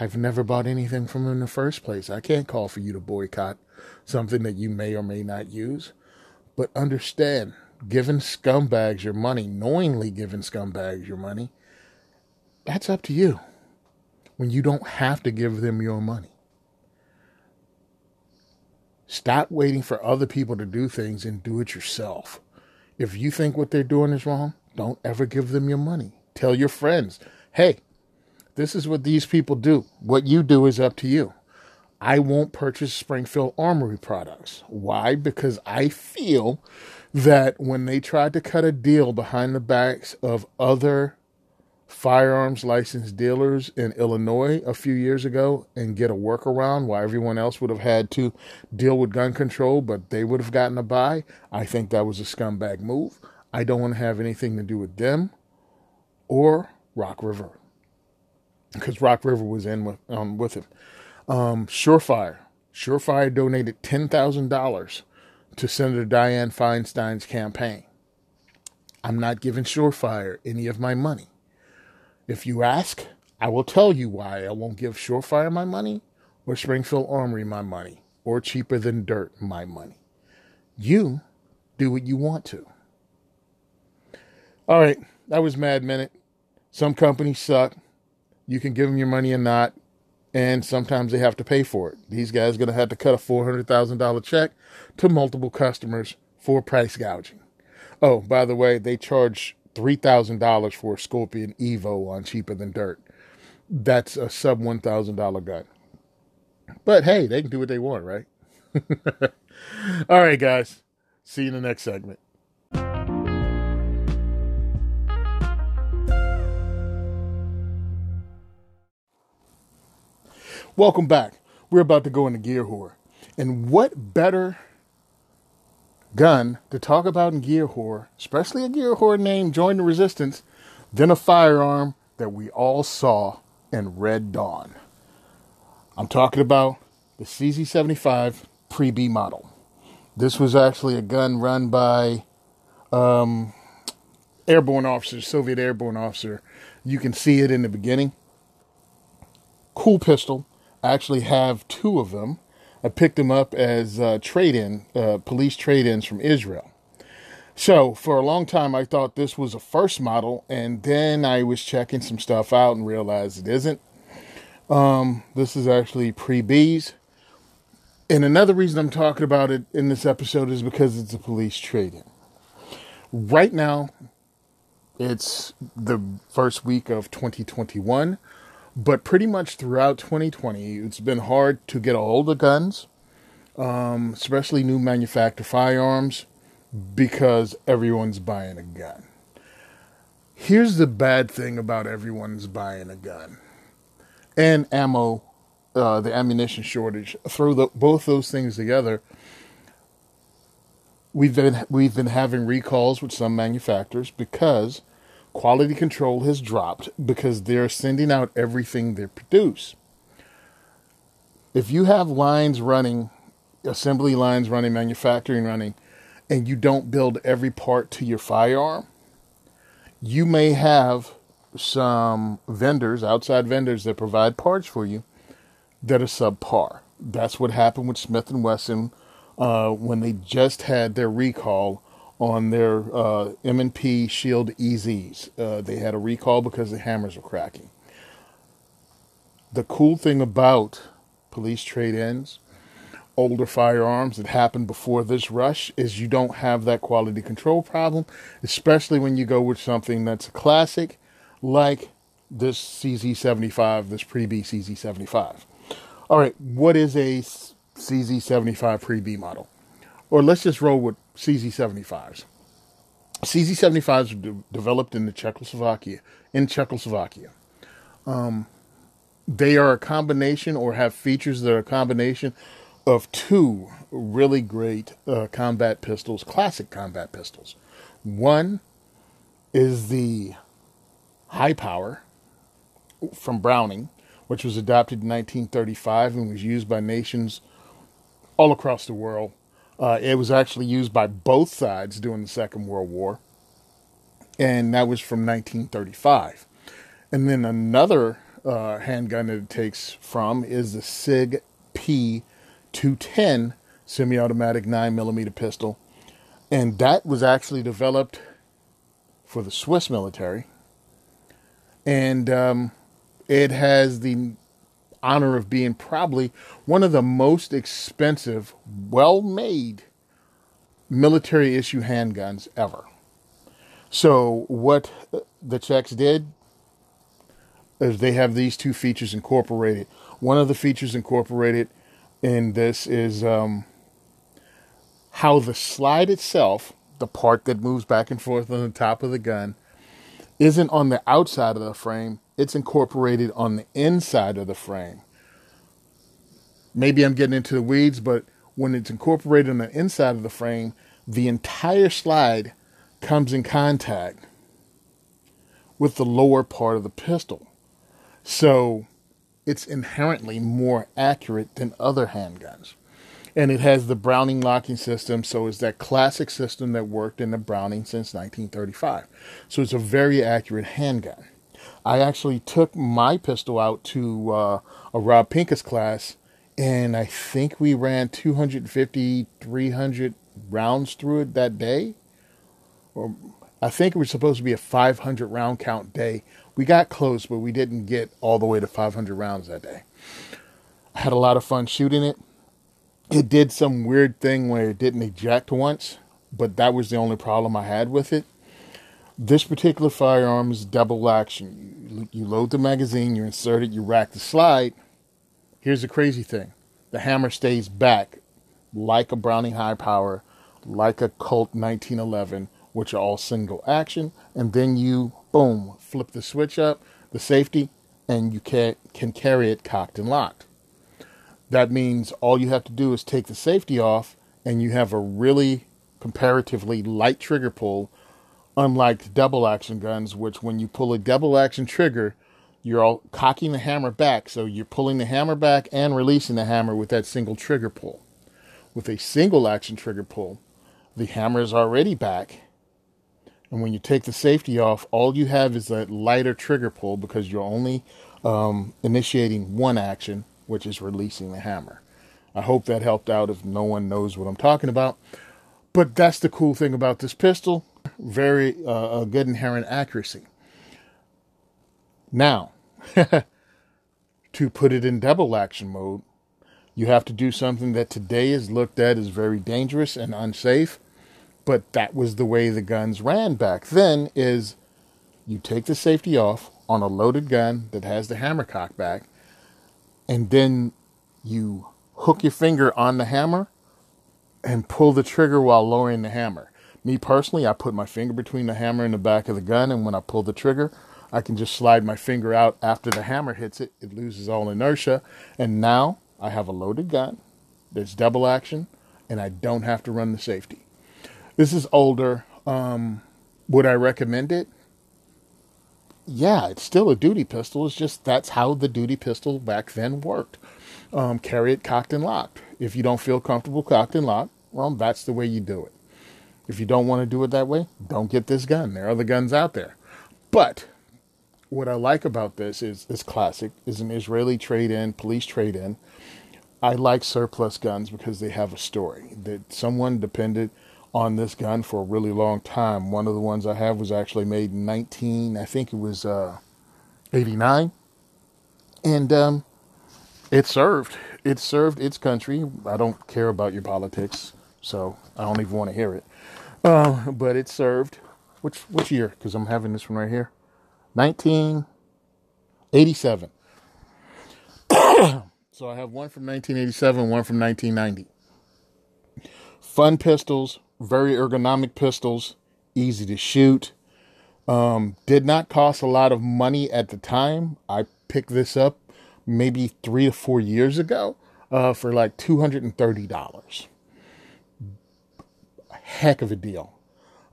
Speaker 1: I've never bought anything from them in the first place. I can't call for you to boycott something that you may or may not use. But understand, giving scumbags your money, knowingly giving scumbags your money, that's up to you when you don't have to give them your money. Stop waiting for other people to do things and do it yourself. If you think what they're doing is wrong, don't ever give them your money. Tell your friends, hey, this is what these people do. What you do is up to you. I won't purchase Springfield Armory products. Why? Because I feel that when they tried to cut a deal behind the backs of other firearms licensed dealers in Illinois a few years ago and get a workaround while everyone else would have had to deal with gun control, but they would have gotten a buy, I think that was a scumbag move. I don't want to have anything to do with them or Rock River because Rock River was in with um, with him. Um, Surefire. Surefire donated $10,000 to Senator Dianne Feinstein's campaign. I'm not giving Surefire any of my money. If you ask, I will tell you why I won't give Surefire my money or Springfield Armory my money or cheaper than dirt my money. You do what you want to. All right, that was Mad Minute. Some companies suck. You can give them your money or not, and sometimes they have to pay for it. These guys are going to have to cut a $400,000 check to multiple customers for price gouging. Oh, by the way, they charge $3,000 for a Scorpion Evo on Cheaper Than Dirt. That's a sub $1,000 gun. But hey, they can do what they want, right? All right, guys. See you in the next segment. Welcome back. We're about to go into Gear Whore. And what better gun to talk about in Gear Whore, especially a Gear Whore named Join the Resistance, than a firearm that we all saw in Red Dawn. I'm talking about the CZ75 Pre B model. This was actually a gun run by um, airborne officer, Soviet airborne officer. You can see it in the beginning. Cool pistol. I actually have two of them. I picked them up as uh, trade-in, uh, police trade-ins from Israel. So for a long time, I thought this was a first model, and then I was checking some stuff out and realized it isn't. Um, this is actually pre-Bs. And another reason I'm talking about it in this episode is because it's a police trade-in. Right now, it's the first week of 2021. But pretty much throughout 2020, it's been hard to get a hold of guns, um, especially new manufactured firearms, because everyone's buying a gun. Here's the bad thing about everyone's buying a gun and ammo, uh, the ammunition shortage. Throw the, both those things together. We've been we've been having recalls with some manufacturers because quality control has dropped because they're sending out everything they produce. If you have lines running, assembly lines running, manufacturing running, and you don't build every part to your firearm, you may have some vendors, outside vendors that provide parts for you that are subpar. That's what happened with Smith and Wesson uh, when they just had their recall on their uh, M&P Shield EZs. Uh, they had a recall because the hammers were cracking. The cool thing about police trade-ins, older firearms that happened before this rush, is you don't have that quality control problem, especially when you go with something that's a classic, like this CZ75, this pre-B CZ75. All right, what is a CZ75 pre-B model? Or let's just roll with CZ75s. CZ75s were de- developed in the Czechoslovakia, in Czechoslovakia. Um, they are a combination or have features that are a combination of two really great uh, combat pistols, classic combat pistols. One is the high power from Browning, which was adopted in 1935 and was used by nations all across the world uh, it was actually used by both sides during the Second World War, and that was from 1935. And then another uh, handgun that it takes from is the SIG P210 semi automatic 9mm pistol, and that was actually developed for the Swiss military. And um, it has the honor of being probably one of the most expensive, well made military issue handguns ever. So, what the Czechs did is they have these two features incorporated. One of the features incorporated in this is um, how the slide itself, the part that moves back and forth on the top of the gun, isn't on the outside of the frame, it's incorporated on the inside of the frame. Maybe I'm getting into the weeds, but when it's incorporated on the inside of the frame, the entire slide comes in contact with the lower part of the pistol. So it's inherently more accurate than other handguns. And it has the Browning locking system, so it's that classic system that worked in the Browning since 1935. So it's a very accurate handgun. I actually took my pistol out to uh, a Rob Pincus class, and I think we ran 250, 300 rounds through it that day. Or I think it was supposed to be a 500 round count day. We got close, but we didn't get all the way to 500 rounds that day. I had a lot of fun shooting it. It did some weird thing where it didn't eject once, but that was the only problem I had with it. This particular firearm is double action. You, you load the magazine, you insert it, you rack the slide. Here's the crazy thing the hammer stays back like a Browning High Power, like a Colt 1911, which are all single action. And then you, boom, flip the switch up, the safety, and you can, can carry it cocked and locked. That means all you have to do is take the safety off, and you have a really comparatively light trigger pull, unlike double action guns, which when you pull a double action trigger, you're all cocking the hammer back. So you're pulling the hammer back and releasing the hammer with that single trigger pull. With a single action trigger pull, the hammer is already back. And when you take the safety off, all you have is that lighter trigger pull because you're only um, initiating one action which is releasing the hammer. I hope that helped out if no one knows what I'm talking about. But that's the cool thing about this pistol. Very uh, a good inherent accuracy. Now, to put it in double action mode, you have to do something that today is looked at as very dangerous and unsafe, but that was the way the guns ran back then is you take the safety off on a loaded gun that has the hammer cock back and then you hook your finger on the hammer and pull the trigger while lowering the hammer. Me personally, I put my finger between the hammer and the back of the gun, and when I pull the trigger, I can just slide my finger out after the hammer hits it. It loses all inertia, and now I have a loaded gun that's double action, and I don't have to run the safety. This is older. Um, would I recommend it? yeah, it's still a duty pistol. It's just that's how the duty pistol back then worked. Um, carry it cocked and locked. If you don't feel comfortable cocked and locked, well, that's the way you do it. If you don't want to do it that way, don't get this gun. There are other guns out there. But what I like about this is this classic. is an Israeli trade-in, police trade-in. I like surplus guns because they have a story that someone depended on this gun for a really long time. One of the ones I have was actually made in 19, I think it was uh, 89. And um, it served. It served its country. I don't care about your politics, so I don't even want to hear it. But it served. Which which year? Because I'm having this one right here. 1987. so I have one from 1987, one from 1990. Fun pistols, very ergonomic pistols, easy to shoot. Um, did not cost a lot of money at the time. I picked this up maybe three to four years ago uh, for like $230. Heck of a deal.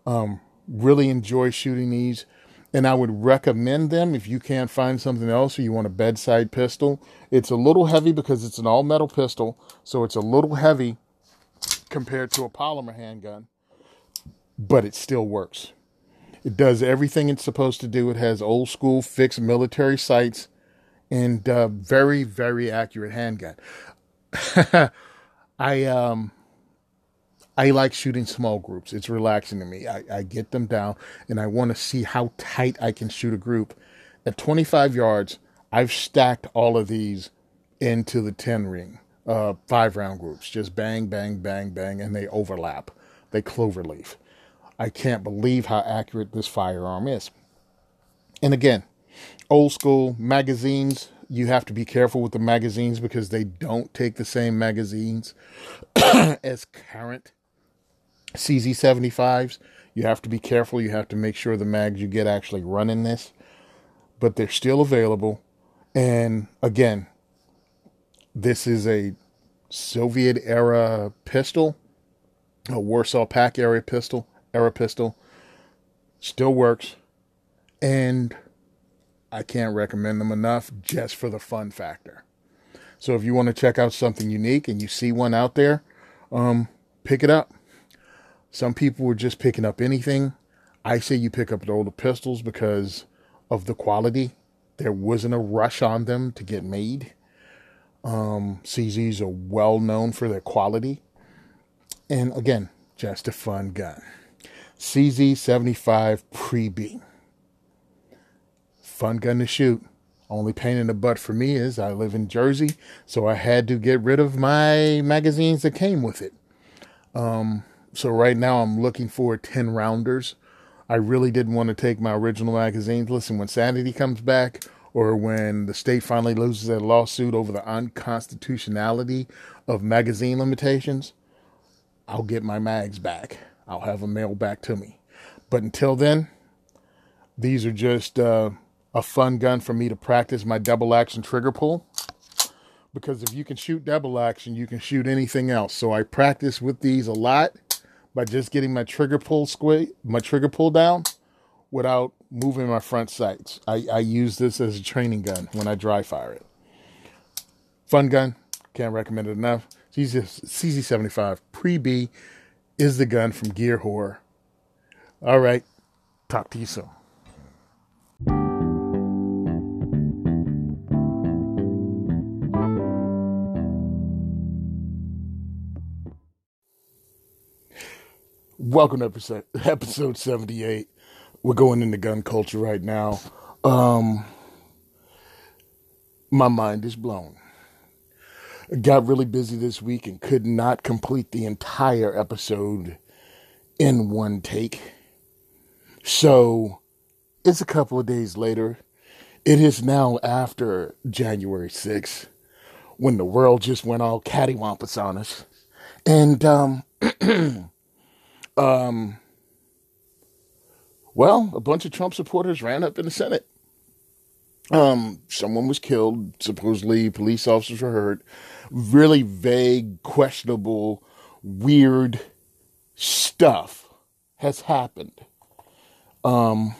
Speaker 1: Um, really enjoy shooting these. And I would recommend them if you can't find something else or you want a bedside pistol. It's a little heavy because it's an all metal pistol. So it's a little heavy compared to a polymer handgun, but it still works. It does everything it's supposed to do. It has old school fixed military sights and very, very accurate handgun. I um I like shooting small groups. It's relaxing to me. I, I get them down and I want to see how tight I can shoot a group. At 25 yards, I've stacked all of these into the 10 ring uh, five round groups, just bang, bang, bang, bang, and they overlap. They cloverleaf. I can't believe how accurate this firearm is. And again, old school magazines, you have to be careful with the magazines because they don't take the same magazines as current CZ75s. You have to be careful. You have to make sure the mags you get actually run in this. But they're still available. And again, this is a Soviet era pistol, a Warsaw Pact era pistol, era pistol. Still works. And I can't recommend them enough just for the fun factor. So if you want to check out something unique and you see one out there, um, pick it up. Some people were just picking up anything. I say you pick up the older pistols because of the quality. There wasn't a rush on them to get made. Um, CZs are well known for their quality. And again, just a fun gun. CZ75 Pre B. Fun gun to shoot. Only pain in the butt for me is I live in Jersey, so I had to get rid of my magazines that came with it. Um, so right now I'm looking for 10 rounders. I really didn't want to take my original magazines. Listen, when Sanity comes back, or when the state finally loses their lawsuit over the unconstitutionality of magazine limitations, I'll get my mags back. I'll have them mailed back to me. But until then, these are just uh, a fun gun for me to practice my double action trigger pull. Because if you can shoot double action, you can shoot anything else. So I practice with these a lot by just getting my trigger pull square, my trigger pull down without moving my front sights. I, I use this as a training gun when I dry fire it. Fun gun, can't recommend it enough. CZ75 Pre B is the gun from Gear Whore. All right, talk to you soon. Welcome to episode, episode 78 we're going into gun culture right now. Um, my mind is blown. Got really busy this week and could not complete the entire episode in one take. So it's a couple of days later. It is now after January 6th when the world just went all cattywampus on us. And, um, um, well, a bunch of Trump supporters ran up in the Senate. Um, someone was killed. Supposedly, police officers were hurt. Really vague, questionable, weird stuff has happened. Um,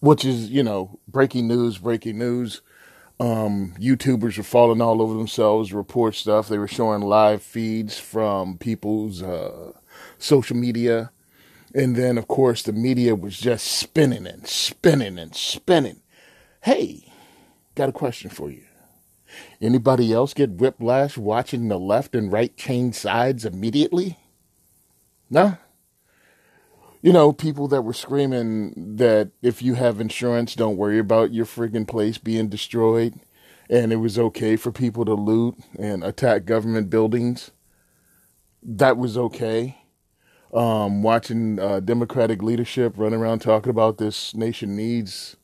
Speaker 1: which is, you know, breaking news, breaking news. Um, YouTubers were falling all over themselves, report stuff. They were showing live feeds from people's uh, social media and then, of course, the media was just spinning and spinning and spinning. Hey, got a question for you. Anybody else get whiplash watching the left and right change sides immediately? No? You know, people that were screaming that if you have insurance, don't worry about your friggin' place being destroyed, and it was okay for people to loot and attack government buildings. That was okay um, watching uh, Democratic leadership run around talking about this nation needs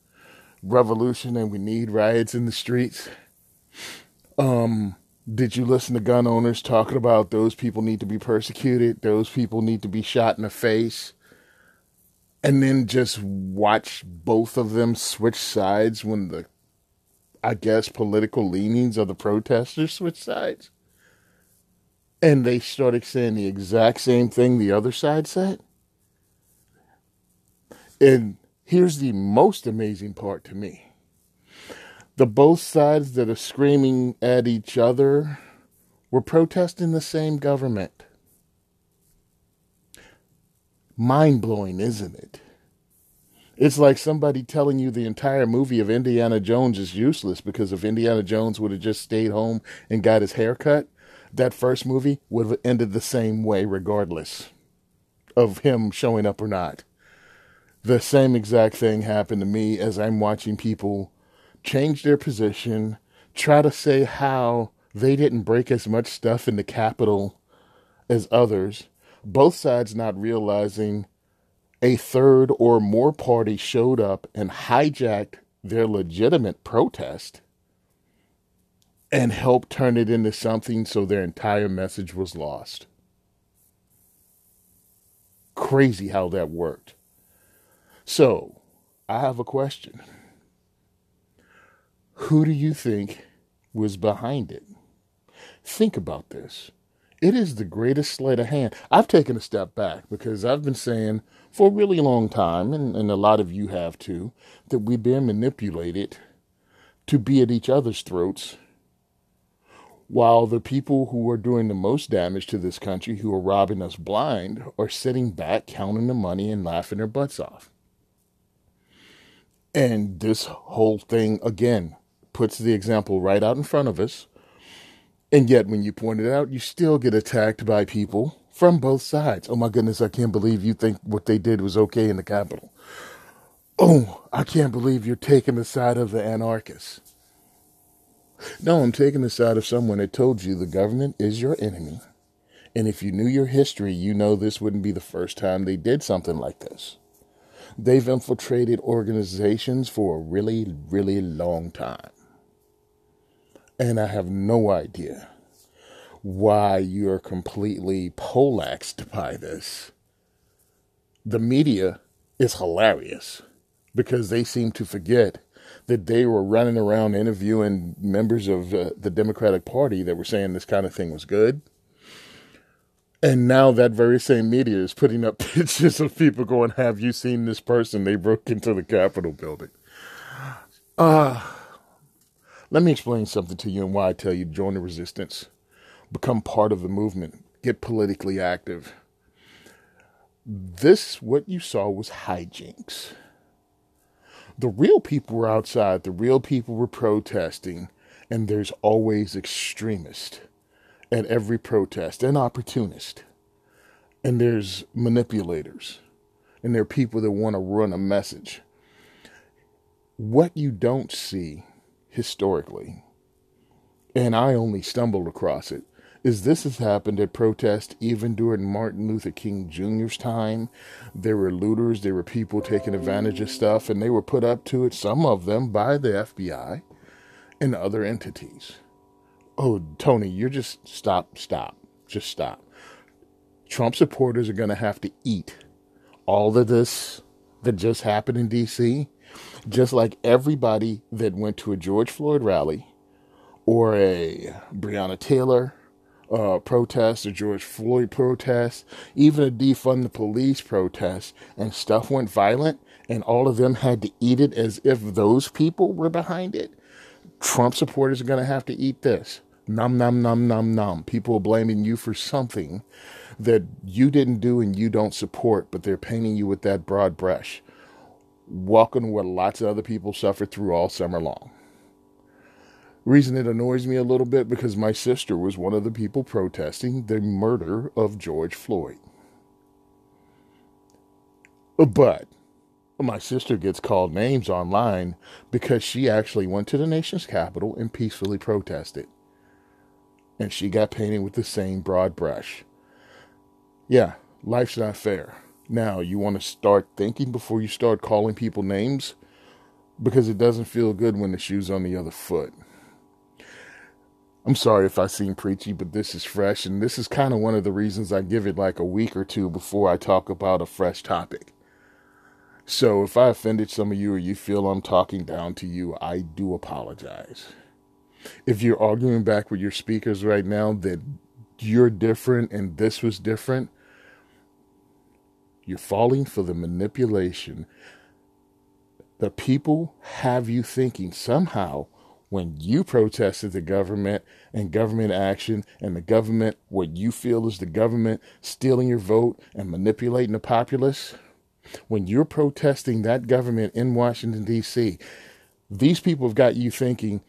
Speaker 1: revolution and we need riots in the streets. Um, did you listen to gun owners talking about those people need to be persecuted, those people need to be shot in the face, and then just watch both of them switch sides when the, I guess, political leanings of the protesters switch sides? and they started saying the exact same thing the other side said. And here's the most amazing part to me the both sides that are screaming at each other were protesting the same government. Mind blowing, isn't it? It's like somebody telling you the entire movie of Indiana Jones is useless because if Indiana Jones would have just stayed home and got his hair cut, that first movie would have ended the same way, regardless of him showing up or not. The same exact thing happened to me as I'm watching people change their position, try to say how they didn't break as much stuff in the Capitol as others, both sides not realizing a third or more party showed up and hijacked their legitimate protest and helped turn it into something so their entire message was lost. Crazy how that worked. So, I have a question. Who do you think was behind it? Think about this. It is the greatest sleight of hand. I've taken a step back because I've been saying for a really long time, and, and a lot of you have too, that we've been manipulated to be at each other's throats while the people who are doing the most damage to this country, who are robbing us blind, are sitting back, counting the money, and laughing their butts off. And this whole thing, again, puts the example right out in front of us. And yet, when you point it out, you still get attacked by people from both sides. Oh my goodness, I can't believe you think what they did was okay in the Capitol. Oh, I can't believe you're taking the side of the anarchists. No, I'm taking the side of someone that told you the government is your enemy. And if you knew your history, you know this wouldn't be the first time they did something like this. They've infiltrated organizations for a really, really long time. And I have no idea why you're completely polaxed by this. The media is hilarious because they seem to forget that they were running around interviewing members of uh, the Democratic Party that were saying this kind of thing was good. And now that very same media is putting up pictures of people going, Have you seen this person? They broke into the Capitol building. Uh, let me explain something to you and why I tell you to join the resistance, become part of the movement, get politically active. This, what you saw, was hijinks. The real people were outside, the real people were protesting, and there's always extremists at every protest and opportunist. And there's manipulators. And there are people that want to run a message. What you don't see historically, and I only stumbled across it, is this has happened at protests even during Martin Luther King Jr.'s time. There were looters, there were people taking advantage of stuff, and they were put up to it, some of them by the FBI and other entities oh, Tony, you're just stop, stop, just stop. Trump supporters are going to have to eat all of this that just happened in D.C., just like everybody that went to a George Floyd rally or a Breonna Taylor uh, protest, a George Floyd protest, even a defund the police protest, and stuff went violent, and all of them had to eat it as if those people were behind it. Trump supporters are going to have to eat this. Num, num, num, num, num. People blaming you for something that you didn't do and you don't support, but they're painting you with that broad brush. To what lots of other people suffered through all summer long. Reason it annoys me a little bit because my sister was one of the people protesting the murder of George Floyd. But my sister gets called names online because she actually went to the nation's capital and peacefully protested and she got painted with the same broad brush. Yeah, life's not fair. Now, you want to start thinking before you start calling people names because it doesn't feel good when the shoe's on the other foot. I'm sorry if I seem preachy, but this is fresh, and this is kind of one of the reasons I give it like a week or two before I talk about a fresh topic. So if I offended some of you or you feel I'm talking down to you, I do apologize if you're arguing back with your speakers right now that you're different and this was different, you're falling for the manipulation. The people have you thinking somehow when you protested the government and government action and the government, what you feel is the government stealing your vote and manipulating the populace, when you're protesting that government in Washington, D.C., these people have got you thinking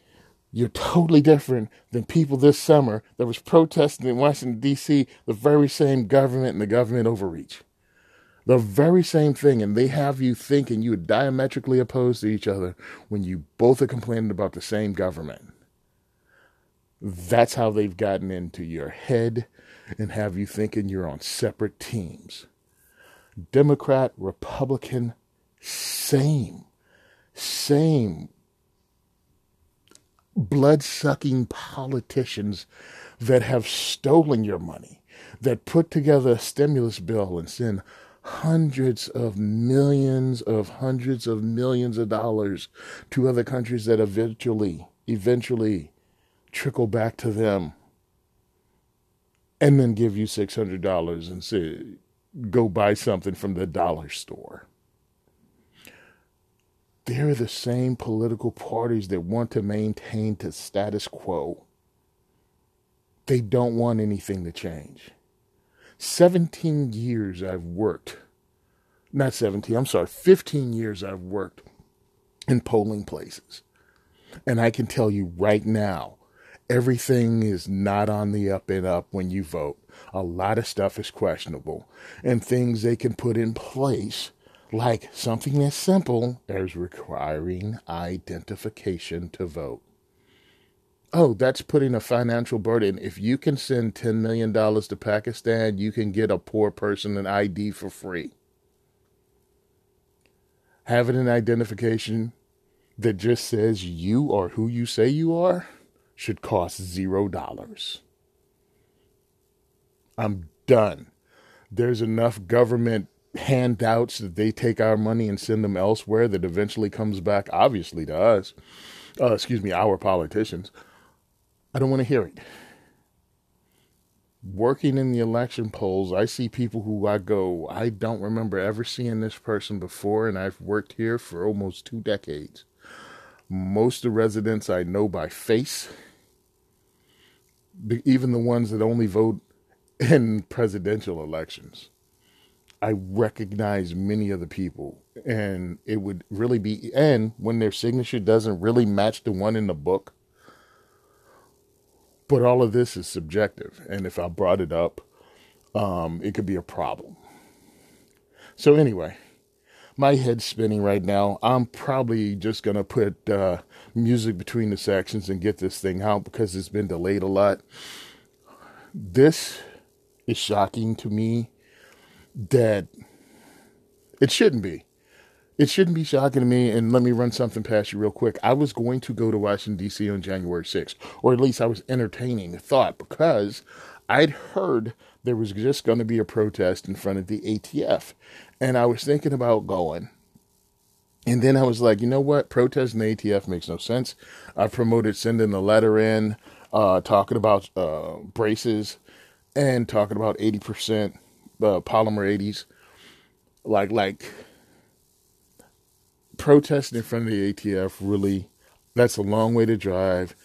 Speaker 1: you're totally different than people this summer that was protesting in Washington, D.C., the very same government and the government overreach. The very same thing, and they have you thinking you are diametrically opposed to each other when you both are complaining about the same government. That's how they've gotten into your head and have you thinking you're on separate teams. Democrat, Republican, same. Same blood sucking politicians that have stolen your money, that put together a stimulus bill and send hundreds of millions of hundreds of millions of dollars to other countries that eventually, eventually trickle back to them and then give you $600 and say, go buy something from the dollar store they're the same political parties that want to maintain the status quo. They don't want anything to change. 17 years I've worked, not 17, I'm sorry, 15 years I've worked in polling places. And I can tell you right now, everything is not on the up and up when you vote. A lot of stuff is questionable, and things they can put in place, like something as simple as requiring identification to vote. Oh, that's putting a financial burden. If you can send $10 million to Pakistan, you can get a poor person an ID for free. Having an identification that just says you are who you say you are should cost zero dollars. I'm done. There's enough government handouts that they take our money and send them elsewhere that eventually comes back, obviously, to us. Uh, excuse me, our politicians I don't want to hear it. Working in the election polls, I see people who I go, I don't remember ever seeing this person before, and I've worked here for almost two decades. Most of the residents I know by face, even the ones that only vote in presidential elections. I recognize many of the people, and it would really be, and when their signature doesn't really match the one in the book, but all of this is subjective. And if I brought it up, um, it could be a problem. So, anyway, my head's spinning right now. I'm probably just going to put uh, music between the sections and get this thing out because it's been delayed a lot. This is shocking to me that it shouldn't be it shouldn't be shocking to me. And let me run something past you real quick. I was going to go to Washington, D.C. on January 6th, or at least I was entertaining the thought because I'd heard there was just going to be a protest in front of the ATF. And I was thinking about going. And then I was like, you know what? Protest in the ATF makes no sense. I promoted sending a letter in, uh, talking about uh, braces and talking about 80% uh, polymer 80s. Like, like, protesting in front of the ATF really that's a long way to drive.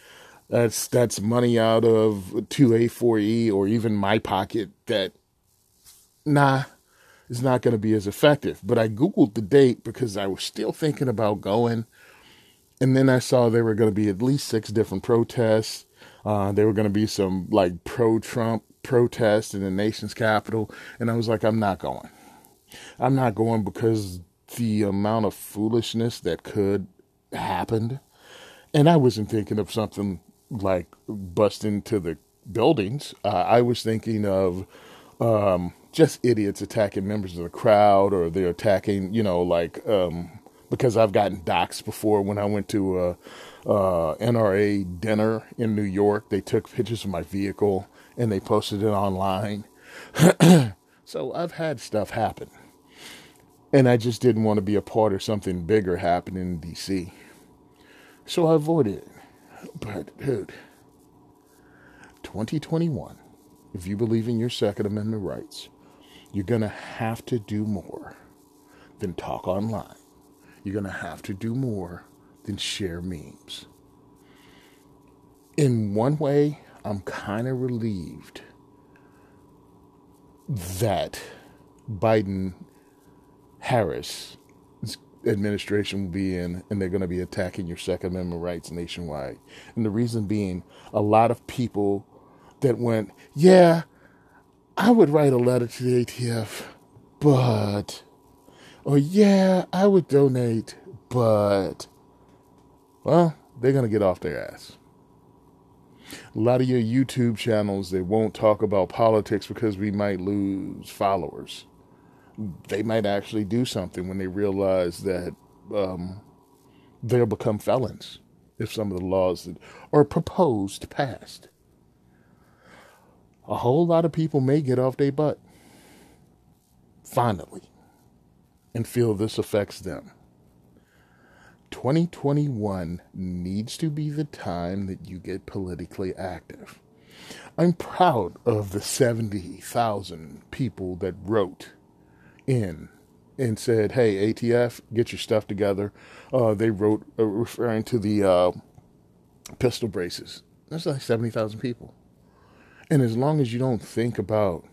Speaker 1: That's that's money out of 2A4E or even my pocket that nah is not going to be as effective. But I googled the date because I was still thinking about going. And then I saw there were going to be at least six different protests. Uh, there were going to be some like pro Trump protests in the nation's capital. And I was like, I'm not going. I'm not going because the amount of foolishness that could happen. And I wasn't thinking of something like busting to the buildings. Uh, I was thinking of um, just idiots attacking members of the crowd, or they're attacking, you know, like um, because I've gotten doxxed before when I went to a, a NRA dinner in New York. They took pictures of my vehicle and they posted it online. so I've had stuff happen. And I just didn't want to be a part of something bigger happening in DC. So I avoided it. But, dude, 2021, if you believe in your Second Amendment rights, you're going to have to do more than talk online. You're going to have to do more than share memes. In one way, I'm kind of relieved that Biden Harris administration will be in, and they're going to be attacking your Second Amendment rights nationwide. And the reason being, a lot of people that went, yeah, I would write a letter to the ATF, but, or yeah, I would donate, but, well, they're going to get off their ass. A lot of your YouTube channels, they won't talk about politics because we might lose followers they might actually do something when they realize that um, they'll become felons if some of the laws that are proposed passed. A whole lot of people may get off their butt finally and feel this affects them. 2021 needs to be the time that you get politically active. I'm proud of the 70,000 people that wrote in and said, "Hey, ATF, get your stuff together." Uh, they wrote uh, referring to the uh, pistol braces. That's like seventy thousand people, and as long as you don't think about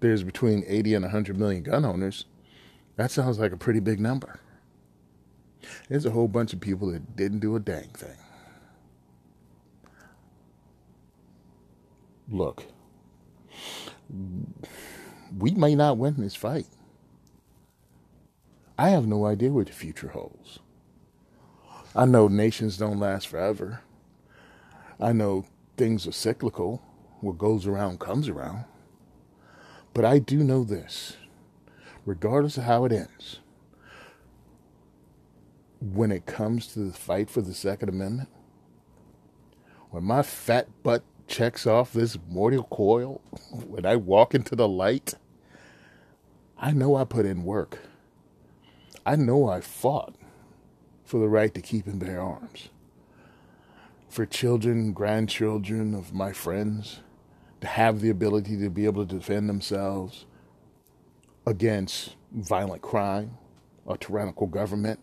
Speaker 1: there's between eighty and hundred million gun owners, that sounds like a pretty big number. There's a whole bunch of people that didn't do a dang thing. look, we may not win this fight. I have no idea what the future holds. I know nations don't last forever. I know things are cyclical. What goes around comes around. But I do know this regardless of how it ends, when it comes to the fight for the Second Amendment, when my fat butt checks off this mortal coil, when I walk into the light, I know I put in work. I know I fought for the right to keep and bear arms. For children, grandchildren of my friends to have the ability to be able to defend themselves against violent crime, a tyrannical government,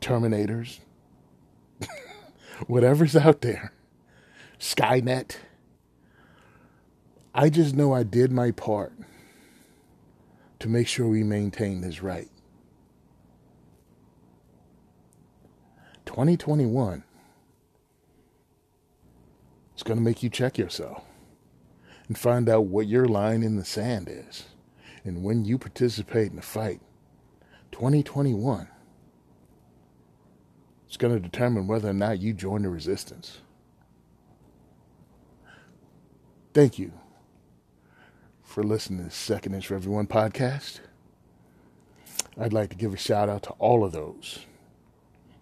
Speaker 1: terminators, whatever's out there, Skynet. I just know I did my part to make sure we maintain this right. 2021 is going to make you check yourself and find out what your line in the sand is. And when you participate in the fight, 2021 it's going to determine whether or not you join the resistance. Thank you for listening to Second Inch for Everyone podcast. I'd like to give a shout out to all of those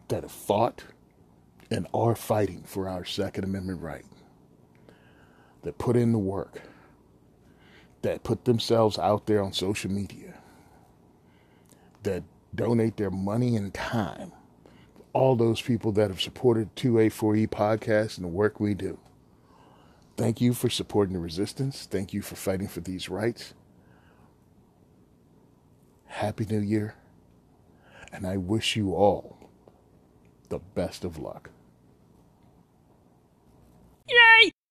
Speaker 1: that have fought and are fighting for our Second Amendment right, that put in the work, that put themselves out there on social media, that donate their money and time all those people that have supported 2A4E podcast and the work we do. Thank you for supporting the resistance. Thank you for fighting for these rights. Happy New Year. And I wish you all the best of luck. Yay!